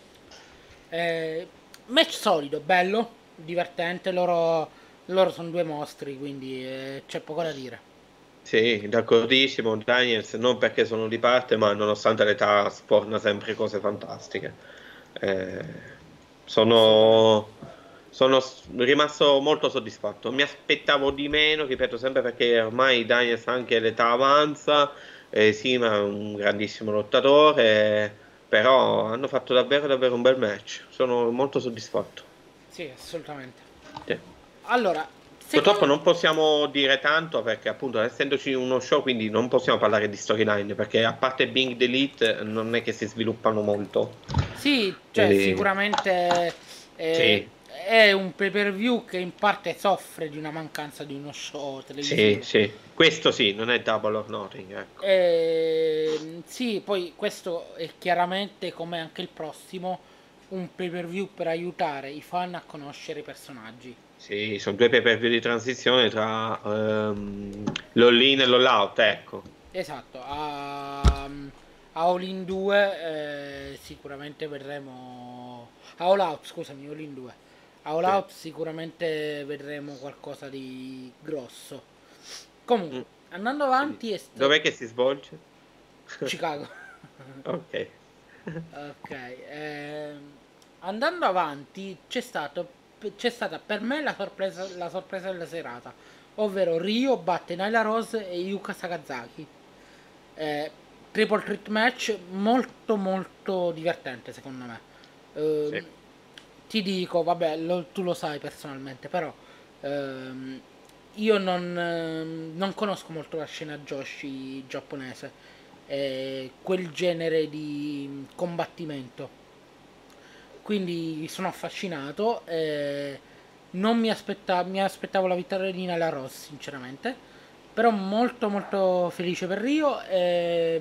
Eh, match solido, bello, divertente. Loro, loro sono due mostri, quindi eh, c'è poco da dire. Sì, d'accordissimo. Daniels non perché sono di parte, ma nonostante l'età sporna sempre cose fantastiche. Eh, sono, sono rimasto molto soddisfatto. Mi aspettavo di meno, ripeto sempre perché ormai Daniels anche l'età avanza. Eh, sì, ma è un grandissimo lottatore però hanno fatto davvero davvero un bel match sono molto soddisfatto sì assolutamente sì. allora purtroppo non possiamo dire tanto perché appunto essendoci uno show quindi non possiamo parlare di storyline perché a parte Bing Delete non è che si sviluppano molto sì cioè e... sicuramente eh, sì è un pay per view che in parte soffre di una mancanza di uno show televisivo. Sì, sì, questo sì, non è double or nothing. Ecco. Eh, sì, poi questo è chiaramente come anche il prossimo un pay per view per aiutare i fan a conoscere i personaggi. Sì, sono due pay per view di transizione tra um, l'all in e l'all out, ecco. Esatto, a, a All in 2 eh, sicuramente vedremo... A All Out, scusami, All in 2 a All Out sicuramente vedremo qualcosa di grosso. Comunque, mm. andando avanti... Est- Dov'è che si svolge? Chicago. ok. ok. Eh, andando avanti c'è, stato, c'è stata per me la sorpresa, la sorpresa della serata, ovvero Rio batte Naila Rose e Yuka Sakazaki. Eh, triple threat match molto molto divertente secondo me. Eh, sì ti dico, vabbè, lo, tu lo sai personalmente, però ehm, io non, ehm, non, conosco molto la scena Joshi giapponese, eh, quel genere di combattimento. Quindi sono affascinato. Eh, non mi, aspetta, mi aspettavo la vittoria di Nala Ross, sinceramente. Però molto molto felice per Rio. Eh,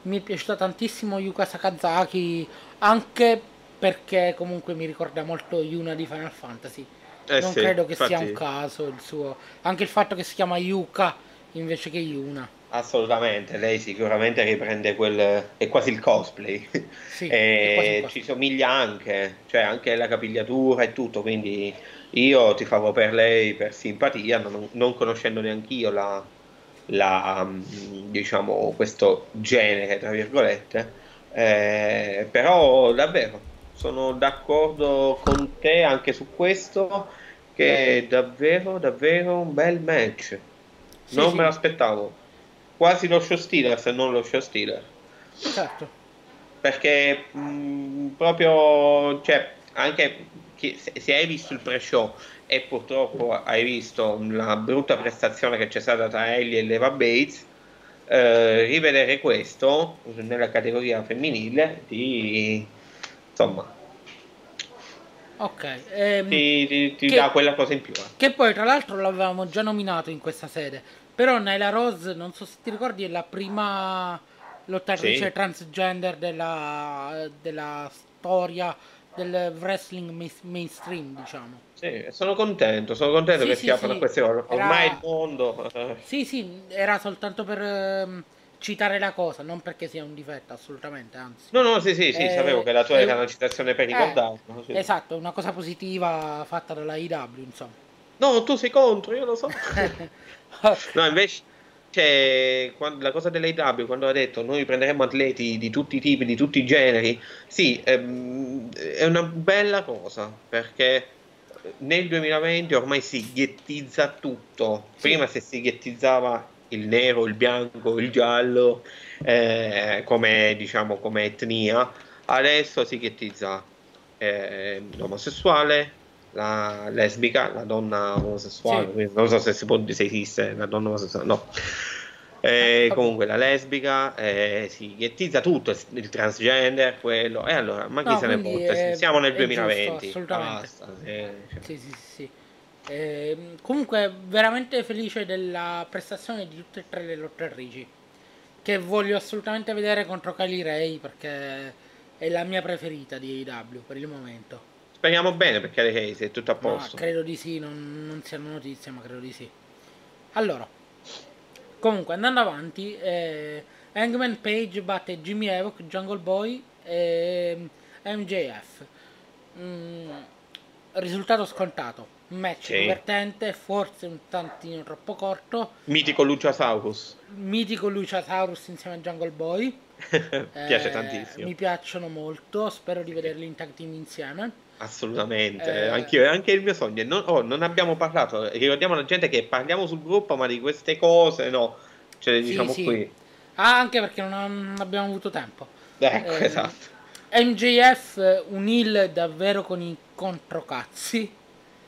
mi è piaciuta tantissimo Yuka Sakazaki, anche perché comunque mi ricorda molto Yuna di Final Fantasy. Eh non sì, credo che infatti... sia un caso il suo. Anche il fatto che si chiama Yuka invece che Yuna. Assolutamente, lei sicuramente riprende quel. è quasi il cosplay. Sì, e ci somiglia anche, cioè anche la capigliatura e tutto, quindi io ti favo per lei per simpatia, non, non conoscendo neanche io la, la, diciamo, questo genere, tra virgolette. Eh, però davvero sono d'accordo con te anche su questo, che è davvero, davvero un bel match. Sì, non sì. me l'aspettavo. Quasi lo show stealer, se non lo show stealer. Certo. Perché mh, mm, proprio, cioè, anche se, se hai visto il pre-show e purtroppo hai visto la brutta prestazione che c'è stata tra Ellie e Leva Bates, eh, rivedere questo nella categoria femminile ti insomma ok ehm, ti, ti, ti che, dà quella cosa in più eh. che poi tra l'altro l'avevamo già nominato in questa sede Però Nyla Rose, non so se ti ricordi, è la prima lottatrice Sì. transgender della, della storia del wrestling main- mainstream, diciamo. Sì, sono contento, sono contento Sì, che sì, aprono sì. queste cose. Ormai Era- il mondo... eh, Sì, sì, era soltanto per ehm, citare la cosa, non perché sia un difetto, assolutamente, anzi. No, no, sì, sì, sì, Eh, sapevo che la tua eh, era una citazione per eh, ricordarlo. sì. Esatto, una cosa positiva fatta dalla IW, insomma. No, tu sei contro, io lo so. No, invece cioè, quando- la cosa dell'AW quando ha detto noi prenderemo atleti di tutti i tipi, di tutti i generi, sì, ehm, è una bella cosa perché nel 2020 ormai si ghettizza tutto. Sì. Prima se si ghettizzava il nero, il bianco, il giallo eh, come diciamo come etnia, adesso si ghettizza eh, l'omosessuale, la lesbica, la donna omosessuale, Sì. non so se si può se esiste la donna omosessuale, no. Eh, vabbè. comunque la lesbica eh, si ghettizza tutto, il transgender, quello, e allora, ma chi No, se ne fotte? è- Siamo nel è giusto, 2020, assolutamente. basta, sì, cioè. Sì, sì, sì. Ehm, comunque, veramente felice della prestazione di tutte e tre le lotterici. Che voglio assolutamente vedere contro Kylie Ray perché è la mia preferita di AEW per il momento. Speriamo bene perché le è tutto a posto. credo di sì, non, non siano notizie, ma credo di sì. Allora, comunque, andando avanti, eh, Hangman Page batte Jimmy Havoc, Jungle Boy e MJF. Mm, risultato scontato. Match Sì. divertente, forse un tantino troppo corto. Mitico Luciasaurus. Mitico Luciasaurus insieme a Jungle Boy. Piace Eh, tantissimo. Mi piacciono molto, spero di vederli in tag team insieme. Assolutamente, Eh. anch'io, è anche il mio sogno. Non, oh, non abbiamo parlato, ricordiamo alla gente che parliamo sul gruppo, ma di queste cose no, ce le Sì, diciamo sì. qui. Ah, anche perché non, abbiamo avuto tempo. Ecco, Eh, esatto. MJF eh, un heal davvero con i controcazzi.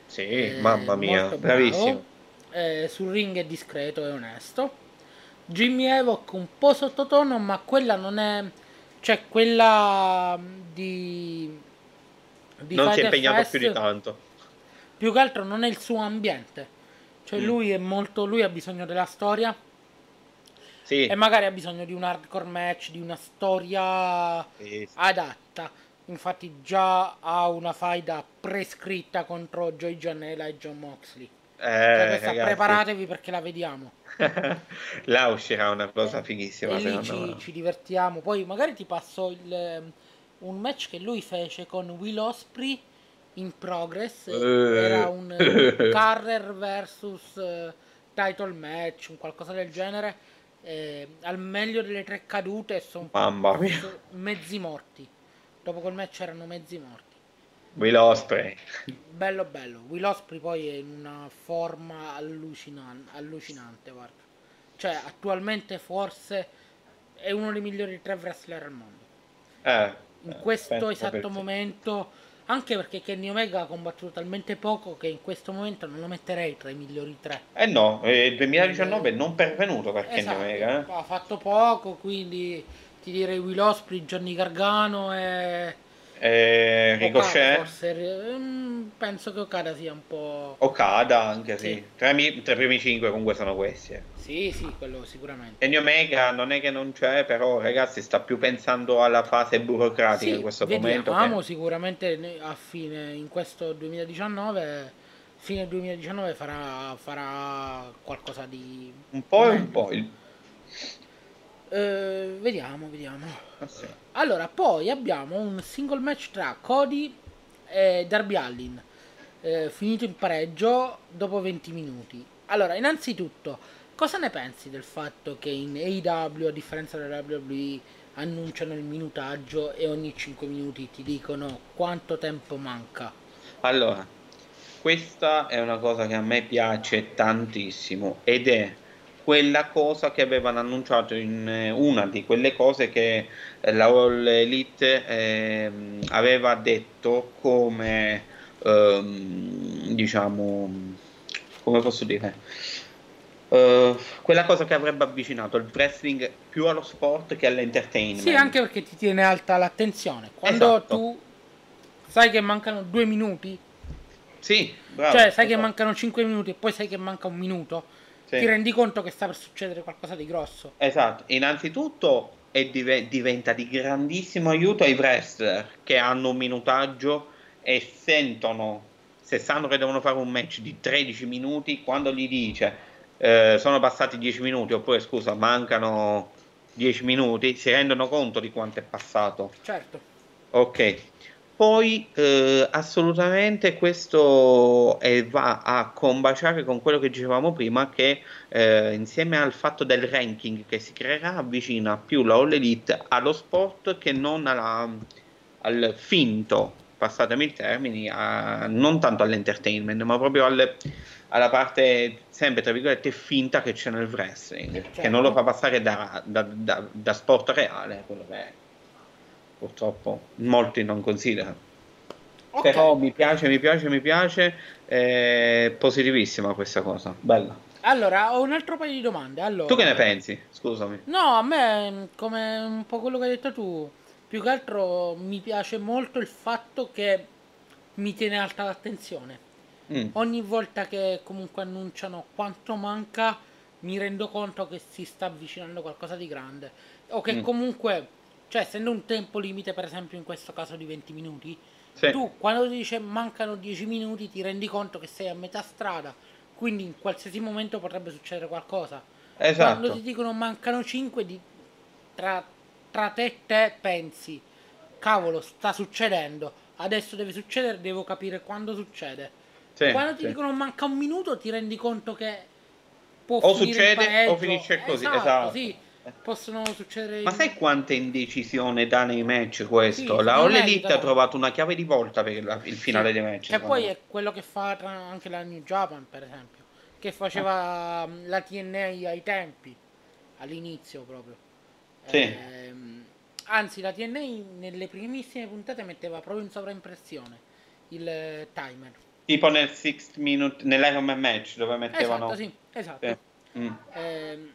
Sì, Eh, mamma mia, bravissimo. Eh, sul ring è discreto e onesto. Jimmy Evoc un po' sottotono, ma quella non è. Cioè, quella di. Non si è impegnato Fest, più di tanto. Più che altro non è il suo ambiente. Cioè, Mm. lui è molto. Lui ha bisogno della storia. Sì, E magari ha bisogno di un hardcore match, di una storia sì, sì. adatta. Infatti già ha una faida prescritta contro Joy Janela e John Moxley. Cioè, Eh, questa ragazzi, preparatevi perché la vediamo. là uscirà una cosa fighissima, e lì ci, ci divertiamo. Poi magari ti passo il, ehm, un match che lui fece con Will Osprey in progress. Eh. Era un Carrer versus eh, title match, un qualcosa del genere. Eh, al meglio delle tre cadute sono mezzi morti. Dopo quel match erano mezzi morti. Will Osprey. Bello bello. Will Osprey poi è in una forma allucinan- allucinante, guarda. Cioè, attualmente forse è uno dei migliori tre wrestler al mondo. Eh, In eh, questo penso esatto momento, anche perché Kenny Omega ha combattuto talmente poco che in questo momento non lo metterei tra i migliori tre. Eh no, eh, il 2019 è non pervenuto per Kenny Esatto, Omega, eh. ha fatto poco, quindi ti direi Will Osprey, Johnny Gargano e Eh, Ricochet, forse mm, penso che Okada sia un po' Okada anche sì. Sì. Tra, i primi cinque comunque sono questi. eh. Sì, sì, quello sicuramente. Kenny Omega non è che non c'è, però ragazzi sta più pensando alla fase burocratica Sì, in questo momento. vediamo che- sicuramente a fine in questo 2019 fine 2019 farà, farà qualcosa di Un po' e un po'. Il... Eh, vediamo, vediamo. ah, sì. Allora, poi abbiamo un single match tra Cody e Darby Allin, eh, finito in pareggio dopo 20 minuti. Allora, innanzitutto, cosa ne pensi del fatto che in AEW, a differenza della WWE, annunciano il minutaggio e ogni 5 minuti ti dicono quanto tempo manca? Allora, questa è una cosa che a me piace tantissimo ed è quella cosa che avevano annunciato in eh, una di quelle cose che eh, la All Elite ehm, aveva detto come ehm, diciamo come posso dire eh, quella cosa che avrebbe avvicinato il wrestling più allo sport che all'entertainment Sì, anche perché ti tiene alta l'attenzione. Quando Esatto. tu sai che mancano due minuti, sì bravo, cioè sai che esatto. mancano 5 minuti e poi sai che manca un minuto, Sì. ti rendi conto che sta per succedere qualcosa di grosso. Esatto, innanzitutto è dive- diventa di grandissimo aiuto ai wrestler che hanno un minutaggio e sentono, se sanno che devono fare un match di 13 minuti, quando gli dice eh, sono passati 10 minuti oppure scusa, mancano 10 minuti, si rendono conto di quanto è passato. Certo. Ok, poi eh, assolutamente questo eh, va a combaciare con quello che dicevamo prima, che eh, insieme al fatto del ranking che si creerà avvicina più la All Elite allo sport che non alla- al finto, passatemi i termini, a- non tanto all'entertainment, ma proprio alle- alla parte sempre tra virgolette finta che c'è nel wrestling, che non lo fa passare da, da- da- da sport reale, quello che è purtroppo molti non considerano. Ok. Però mi piace, mi piace, mi piace, è positivissima questa cosa, bella. Allora, ho un altro paio di domande. Allora, Tu che ne pensi? Scusami. No, a me, come un po' quello che hai detto tu, più che altro mi piace molto il fatto che mi tiene alta l'attenzione. Mm, Ogni volta che comunque annunciano quanto manca, mi rendo conto che si sta avvicinando qualcosa di grande. O che Mm. comunque, cioè, essendo un tempo limite, per esempio, in questo caso di 20 minuti, sì, tu quando ti dice mancano 10 minuti ti rendi conto che sei a metà strada, quindi in qualsiasi momento potrebbe succedere qualcosa. Quando esatto. ti dicono mancano 5, di... tra... tra te e te pensi, cavolo, sta succedendo, adesso deve succedere, devo capire quando succede. Sì, Quando ti sì. dicono manca un minuto ti rendi conto che può O succede o finisce così, Esatto, esatto. sì. Possono succedere... Ma sai quanta indecisione dà nei match questo? Sì, la All Elite ha trovato una chiave di volta per la- il finale Sì. dei match. Secondo poi me. è quello che fa anche la New Japan, per esempio, che faceva mm, la TNA ai tempi, all'inizio proprio. Sì. Ehm, anzi, la TNA nelle primissime puntate metteva proprio in sovraimpressione il eh, timer. Tipo nel 6 minute, nell'Iron Man match dove mettevano... Esatto, sì, esatto. Sì. Mm. Ehm,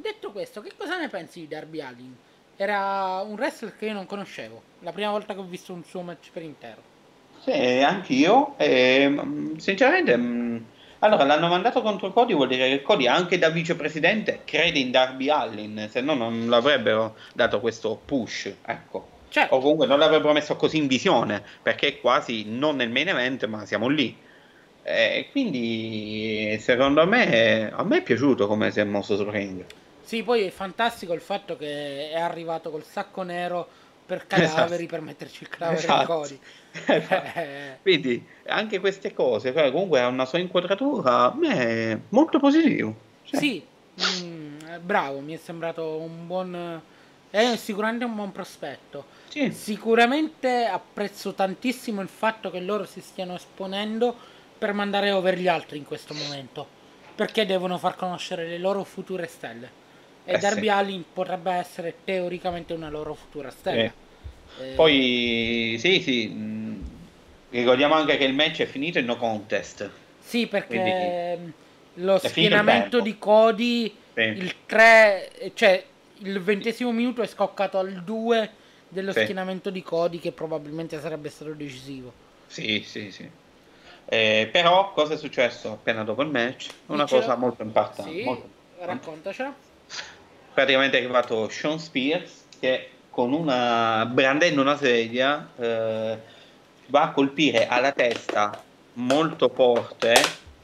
detto questo, che cosa ne pensi di Darby Allin? Era un wrestler che io non conoscevo, la prima volta che ho visto un suo match per intero. Sì, anch'io. E, mm, sinceramente, mm, allora l'hanno mandato contro Cody, vuol dire che Cody, anche da vicepresidente, crede in Darby Allin, se no non l'avrebbero dato questo push, ecco. Cioè, O comunque non l'avrebbero messo così in visione, perché è quasi non nel main event, ma siamo lì. E quindi, secondo me, a me è piaciuto come si è mosso sul ring. Sì, poi è fantastico il fatto che è arrivato col sacco nero per cadaveri per metterci il cadavere Esatto. Cody. Esatto. Eh, Quindi anche queste cose, cioè, comunque ha una sua inquadratura, a me è molto positivo. Cioè, sì, mm, eh, bravo, mi è sembrato un buon... È sicuramente un buon prospetto. sì, Sicuramente apprezzo tantissimo il fatto che loro si stiano esponendo per mandare over gli altri in questo momento. Perché devono far conoscere le loro future stelle. E Eh, Darby sì. Allin potrebbe essere teoricamente una loro futura stella. Eh, Poi sì, sì, mh, ricordiamo anche che il match è finito in no contest. Sì, perché Quindi- ehm, lo schienamento di Cody, Sì. il 3, cioè il ventesimo minuto è scoccato al 2 dello Sì. schienamento di Cody che probabilmente sarebbe stato decisivo. Sì, sì, sì. Eh, però cosa è successo appena dopo il match? Una Dicelo. cosa molto importante. Sì, molto- raccontacela. Praticamente è arrivato Sean Spears che con una brandendo una sedia eh, va a colpire alla testa molto forte.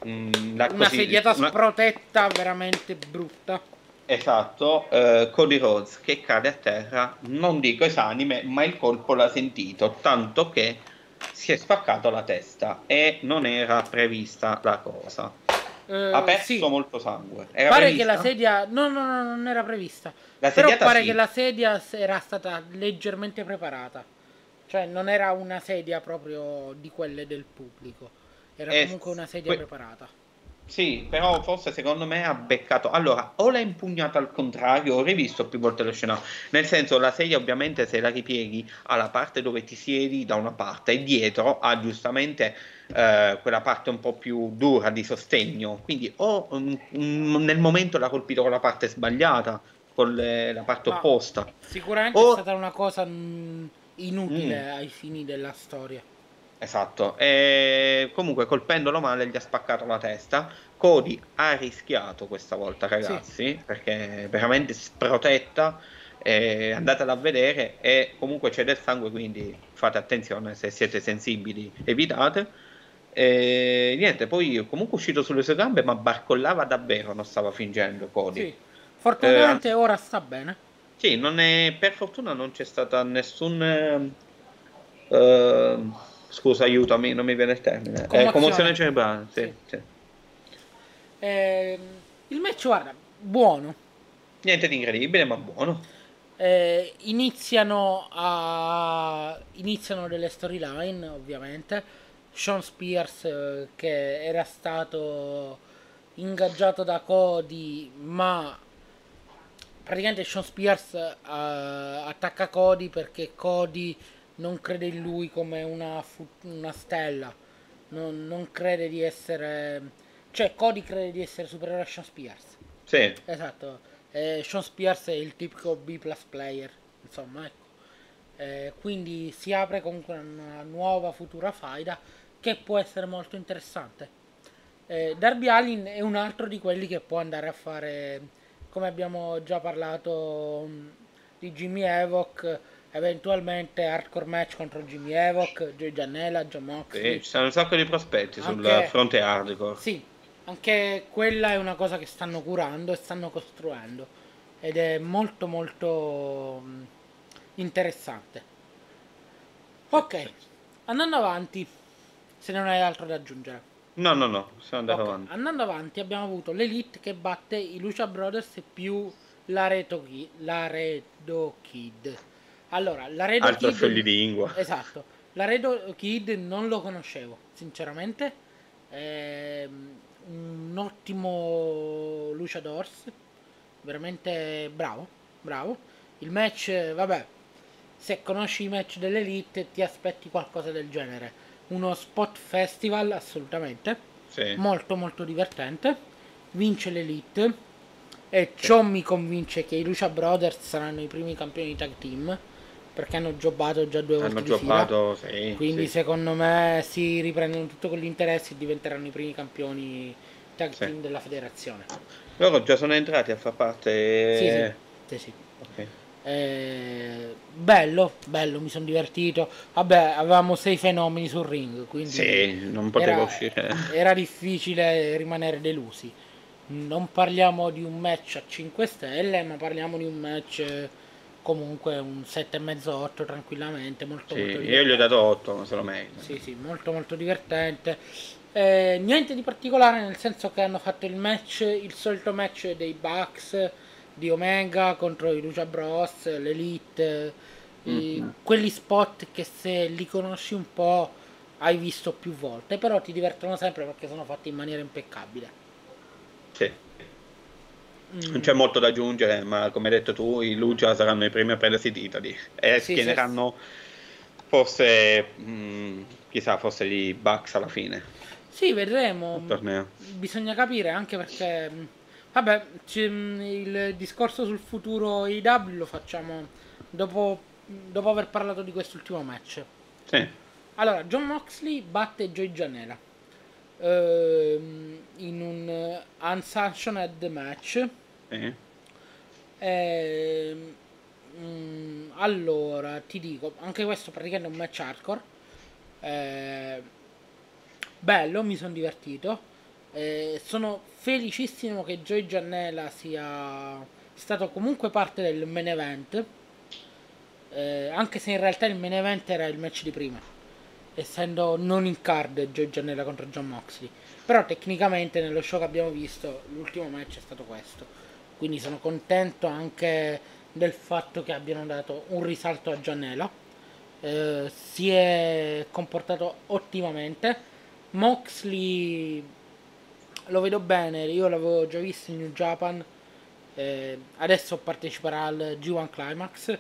mh, Una così- sediata una- sprotetta veramente brutta. Esatto, eh, Cody Rhodes che cade a terra, non dico esanime, ma il colpo l'ha sentito, tanto che si è spaccato la testa e non era prevista la cosa. Eh, Ha perso sì. molto sangue. Era Pare prevista? che la sedia. No, no, no, non era prevista. La Però pare sì. che la sedia era stata leggermente preparata. Cioè, non era una sedia proprio di quelle del pubblico. Era Eh, comunque una sedia que- preparata. Sì, però forse secondo me ha beccato. Allora, o l'ha impugnata al contrario, ho rivisto più volte lo scenario. Nel senso, la sedia ovviamente se la ripieghi ha la parte dove ti siedi da una parte e dietro ha giustamente eh, quella parte un po' più dura di sostegno. Quindi o mm, mm, nel momento l'ha colpito con la parte sbagliata, con le- la parte Ma- opposta. Sicuramente O- è stata una cosa mm, inutile Mm. ai fini della storia. Esatto, e comunque colpendolo male gli ha spaccato la testa. Cody ha rischiato questa volta, ragazzi, sì. perché veramente sprotetta. Eh, andatela a vedere e comunque c'è del sangue, quindi fate attenzione se siete sensibili, evitate. E niente, poi comunque è uscito sulle sue gambe, ma barcollava davvero, non stava fingendo Cody. Sì. Fortunatamente eh, ora sta bene. Sì, è, per fortuna non c'è stata nessun... Uh, scusa, aiutami, non mi viene il termine. Commozione, eh, commozione cerebrale, sì. sì. sì. Eh, il match, guarda, buono. Niente di incredibile, ma buono. Eh, iniziano, a... iniziano delle storyline, ovviamente. Sean Spears, eh, che era stato ingaggiato da Cody, ma praticamente Sean Spears uh, attacca Cody perché Cody non crede in lui come una, una stella, non, non, crede di essere... cioè Cody crede di essere superiore a Sean Spears. Sì. Esatto, eh, Sean Spears è il tipico B plus player, insomma, ecco. Eh, quindi si apre comunque una nuova futura faida che può essere molto interessante. Eh, Darby Allin è un altro di quelli che può andare a fare, come abbiamo già parlato mm, di Jimmy Evoc, eventualmente hardcore match contro Jimmy Evoc, Joey Giannella, John Moxley. Sì, ci sono un sacco di prospetti anche, sul fronte hardcore. Sì, anche quella è una cosa che stanno curando e stanno costruendo ed è molto molto mm, interessante. Ok, andando avanti, se non hai altro da aggiungere. No, no, no, siamo andati okay. avanti. Andando avanti abbiamo avuto l'Elite che batte i Lucia Brothers più l'Aredo Kid. Allora, l'Aredo Altro Kid... Esatto. L'Aredo Kid non lo conoscevo, sinceramente. È un ottimo Lucia Dors. Veramente bravo, bravo. Il match, vabbè, se conosci i match dell'Elite ti aspetti qualcosa del genere uno spot festival assolutamente sì. molto molto divertente vince l'elite e sì. ciò mi convince che i Lucia Brothers saranno i primi campioni di tag team perché hanno giocato già due volte hanno giocato, sì, quindi sì. secondo me si riprendono tutto con gli interessi e diventeranno i primi campioni tag team della federazione loro già sono entrati a far parte sì sì, sì, sì. Okay. Eh, bello, bello, mi sono divertito. Vabbè, avevamo sei fenomeni sul ring, quindi sì, non potevo era, uscire. Era difficile rimanere delusi. Non parliamo di un match a 5 stelle, ma parliamo di un match comunque un 7,5-8 tranquillamente. Molto, sì, molto io gli ho dato 8, ma se lo merito. Sì, sì, molto molto divertente. Eh, niente di particolare, nel senso che hanno fatto il match, il solito match dei Bucks di Omega contro i Lucia Bros, l'Elite, mm-hmm. quelli spot che se li conosci un po' hai visto più volte, però ti divertono sempre perché sono fatti in maniera impeccabile. Sì. Mm. Non c'è molto da aggiungere, ma come hai detto tu, i Lucia saranno i primi a prendersi i titoli e sì, schieneranno sì. forse, mh, mm, chissà, forse i Bucks alla fine. Sì, vedremo. Bisogna capire anche perché Vabbè, il discorso sul futuro IW lo facciamo dopo, dopo aver parlato di quest'ultimo match. Sì. Allora, John Moxley batte Joy Janela ehm, in un unsanctioned match. Sì. Ehm, mm, allora, ti dico, anche questo praticamente è un match hardcore. Eh, bello, mi sono divertito. Eh, sono felicissimo che Joy Giannella sia stato comunque parte del main event. Eh, anche se in realtà il main event era il match di prima, essendo non in card Joy Giannella contro John Moxley. Però tecnicamente nello show che abbiamo visto l'ultimo match è stato questo. Quindi sono contento anche del fatto che abbiano dato un risalto a Giannella. Eh, si è comportato ottimamente. Moxley lo vedo bene, io l'avevo già visto in New Japan, eh, adesso parteciperà al G1 Climax,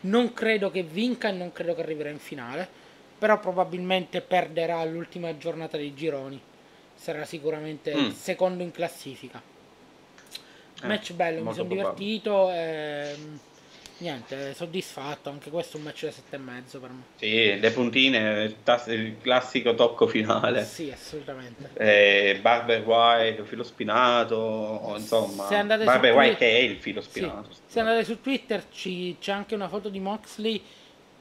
non credo che vinca e non credo che arriverà in finale, però probabilmente perderà l'ultima giornata dei gironi, sarà sicuramente mm. secondo in classifica. Eh, Match bello, mi sono divertito, eh, niente, soddisfatto, anche questo è un match da 7,5 per me. Sì, le puntine, il, tas- il classico tocco finale. Sì, assolutamente. Eh, Barber White, filo spinato, insomma, Se andate su Barber White Twi- che è il filo Sì. spinato. Se andate su Twitter ci- c'è anche una foto di Moxley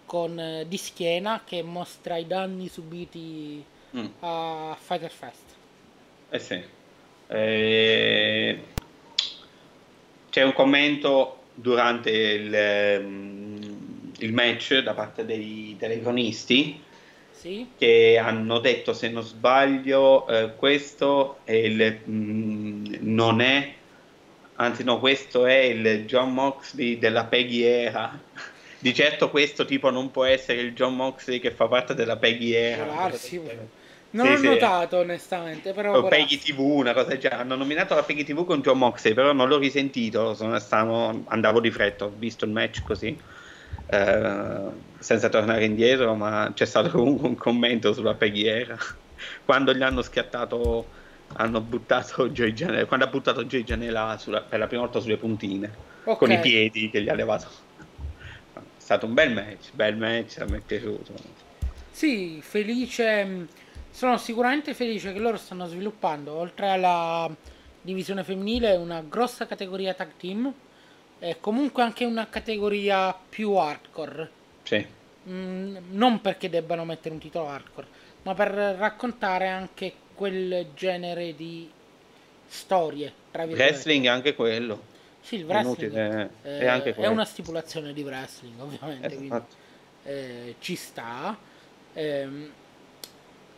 con, eh, di schiena che mostra i danni subiti Mm, a Fighter Fest. eh sì. Eh, c'è un commento durante il, ehm, il match da parte dei telecronisti Sì? che hanno detto, se non sbaglio, eh, questo è il, mm, non è, anzi no, questo è il John Moxley della Peggy Era. Di certo questo tipo non può essere il John Moxley che fa parte della Peggy Era. Darsi. Non Sì, ho sì. notato onestamente, però... O può Peggy. TV, una cosa del genere. Hanno nominato la Peggy TV con John Moxley, però non l'ho risentito. Stavo- andavo di fretta, ho visto il match così, eh, senza tornare indietro, ma c'è stato comunque un commento sulla Peggy Era. Quando gli hanno schiattato, hanno buttato Joy Janela, quando ha buttato Joy Janela sulla- per la prima volta sulle puntine, Ok. con i piedi che gli ha levato. È stato un bel match, bel match, a me è piaciuto. Sì, felice. Sono sicuramente felice che loro stanno sviluppando, oltre alla divisione femminile, una grossa categoria tag team e comunque anche una categoria più hardcore. Sì. Mm, non perché debbano mettere un titolo hardcore, ma per raccontare anche quel genere di storie. Tra virgolette. Wrestling è anche quello. Sì, il wrestling Inutile, eh, è anche è una stipulazione di wrestling, ovviamente. quindi Esatto. eh, ci sta. Ehm,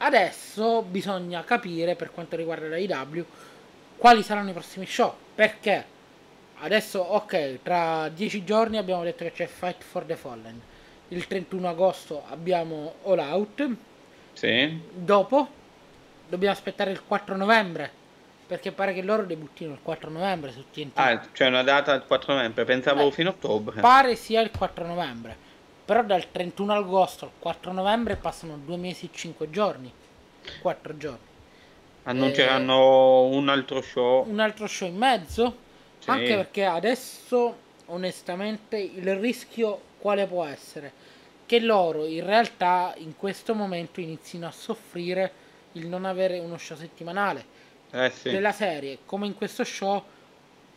adesso bisogna capire per quanto riguarda la IW quali saranno i prossimi show. Perché adesso, ok, tra dieci giorni abbiamo detto che c'è Fight for the Fallen. Il 31 agosto abbiamo All Out. Sì. Dopo dobbiamo aspettare il 4 novembre. Perché pare che loro debuttino il 4 novembre su TNT. Ah, c'è una data il 4 novembre, pensavo Beh, fino a ottobre. Pare sia il 4 novembre. Però dal 31 agosto al 4 novembre passano due mesi e 5 giorni. 4 giorni. Annunceranno un altro show. Un altro show in mezzo. Sì. Anche perché adesso, onestamente, il rischio quale può essere? Che loro in realtà in questo momento inizino a soffrire il non avere uno show settimanale. Eh sì. Della serie, come in questo show,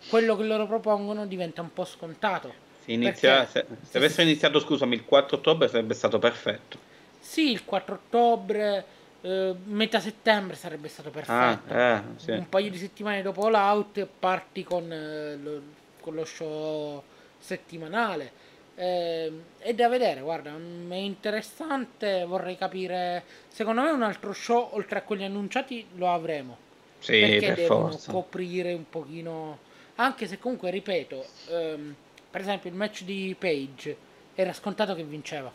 quello che loro propongono diventa un po' scontato. Si inizia- perché- se, se avessero iniziato, scusami, il 4 ottobre sarebbe stato perfetto. Sì, il 4 ottobre, eh, metà settembre sarebbe stato perfetto. Ah, eh, sì. Un paio di settimane dopo All Out parti con, eh, lo, con lo show settimanale. Eh, è da vedere, guarda, mm, è interessante, vorrei capire. Secondo me un altro show, oltre a quelli annunciati, lo avremo. Sì, perché per devono forza. coprire un pochino. Anche se comunque, ripeto, ehm, per esempio il match di Page era scontato che vinceva.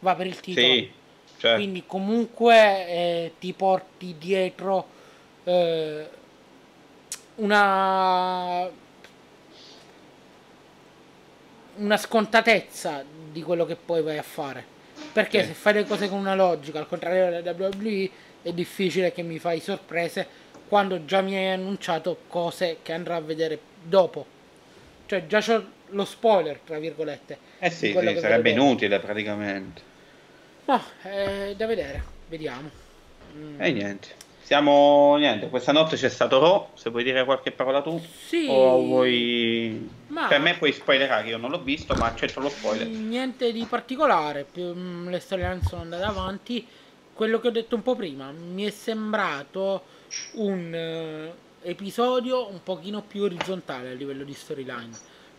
Va per il titolo. Sì, cioè, Quindi comunque eh, ti porti dietro eh, una una scontatezza di quello che poi vai a fare. Perché Sì. se fai le cose con una logica, al contrario della WWE, è difficile che mi fai sorprese quando già mi hai annunciato cose che andrò a vedere dopo. Cioè già c'ho lo spoiler, tra virgolette. eh sì, sì, sarebbe inutile praticamente. Ma è da vedere, vediamo. Mm. E niente. Siamo, niente, questa notte c'è stato Raw, se vuoi dire qualche parola tu. Sì. O vuoi... Ma- Per me puoi spoilerare, io non l'ho visto, ma accetto lo spoiler. Niente di particolare, mm, le storyline sono andate avanti. Quello che ho detto un po' prima, mi è sembrato un eh, episodio un pochino più orizzontale a livello di storyline.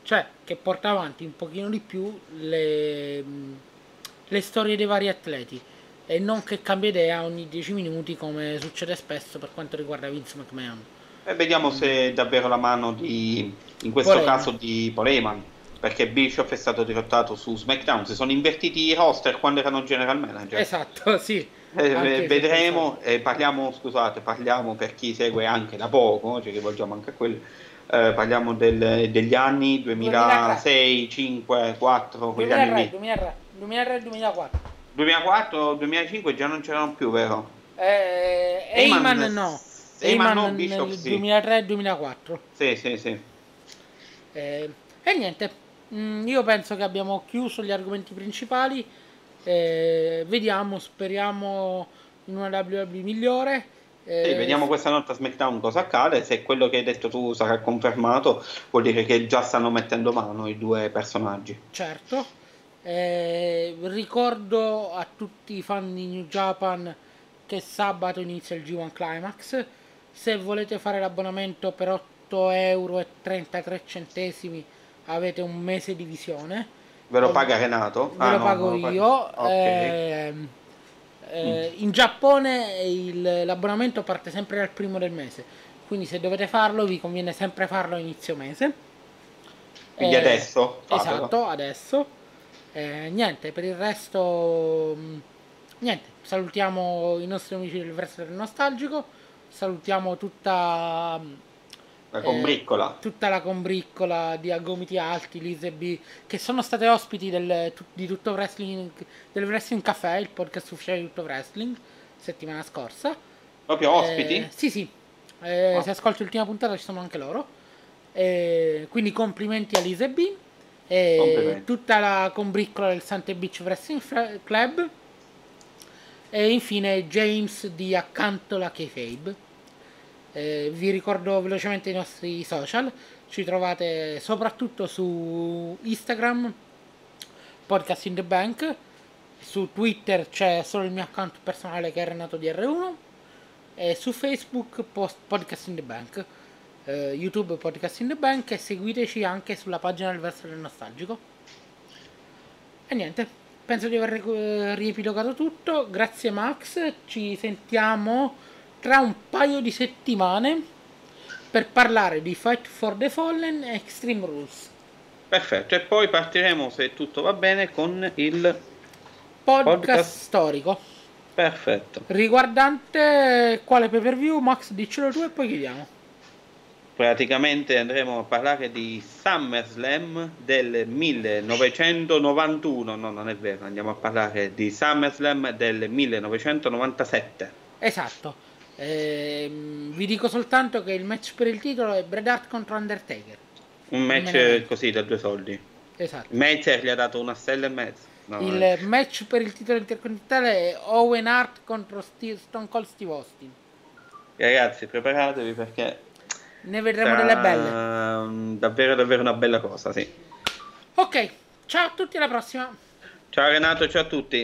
Cioè, che porta avanti un pochino di più le, le storie dei vari atleti. E non che cambia idea ogni 10 minuti come succede spesso per quanto riguarda Vince McMahon. E vediamo se è davvero la mano di, in questo Poleman. caso di Poleman, perché Bischoff è stato dirottato su SmackDown, si sono invertiti i roster quando erano general manager. Esatto, sì. Eh, se vedremo, eh, parliamo, scusate, parliamo per chi segue anche da poco, ci rivolgiamo anche a quelli, eh, parliamo del- degli anni 2006, 5, 4, quegli anni 2003, lì. 2003, 2003, 2004. 2004, 2005 già non c'erano più, vero? Eh, Heyman- Heyman no. Heyman no, Heyman Bischoff nel sì. 2003-2004. Sì, sì, sì. Eh, e niente, Mm, io penso che abbiamo chiuso gli argomenti principali. Eh, vediamo, speriamo in una WWE migliore. Eh, sì, vediamo questa notte a SmackDown cosa accade. Se quello che hai detto tu sarà confermato, vuol dire che già stanno mettendo mano i due personaggi. Certo. Eh, ricordo a tutti i fan di New Japan che sabato inizia il G1 Climax. Se volete fare l'abbonamento per 8 euro 33 centesimi avete un mese di visione. Ve lo paga Renato? Ve ah, lo no, pago no, io. Okay. Eh, eh, in Giappone il, l'abbonamento parte sempre dal primo del mese, quindi se dovete farlo vi conviene sempre farlo a inizio mese. Quindi eh, adesso? Fatelo. Esatto, adesso. Eh, niente, per il resto... Mm, niente, salutiamo i nostri amici del Wrestler Nostalgico, salutiamo tutta la combriccola. Eh, tutta la combriccola di Agomiti Alti, Lise B, che sono state ospiti del, di Tutto Wrestling, del Wrestling Café, il podcast ufficiale di Tutto Wrestling, settimana scorsa. Proprio ospiti? Eh, sì, sì. Eh, oh. Se ascolti l'ultima puntata ci sono anche loro. Eh, quindi complimenti a Lise B. E tutta la combriccola del Sante Beach Wrestling Club. E infine James di Accanto la Kayfabe eh, vi ricordo velocemente i nostri social, ci trovate soprattutto su Instagram, Podcast in the Bank, su Twitter c'è solo il mio account personale che è Renato DR1 e su Facebook post Podcast in the Bank, eh, YouTube Podcast in the Bank e seguiteci anche sulla pagina del verso del nostalgico. E niente, penso di aver eh, riepilogato tutto, grazie Max, ci sentiamo tra un paio di settimane per parlare di Fight for the Fallen e Extreme Rules. Perfetto, e poi partiremo, se tutto va bene, con il podcast, podcast. storico. Perfetto. Riguardante quale pay per view, Max, diccelo tu e poi chiudiamo. Praticamente andremo a parlare di SummerSlam del 1991. No, non è vero, andiamo a parlare di SummerSlam del 1997. Esatto. Eh, vi dico soltanto che il match per il titolo è Bret Hart contro Undertaker. Un match così da due soldi. Esatto. Meltzer gli ha dato una stella e mezzo. No, il eh. match per il titolo intercontinentale è Owen Hart contro Steve, Stone Cold Steve Austin. Ragazzi, preparatevi perché ne vedremo delle belle. Davvero, davvero una bella cosa, sì. Ok, ciao a tutti, alla prossima. Ciao Renato, ciao a tutti.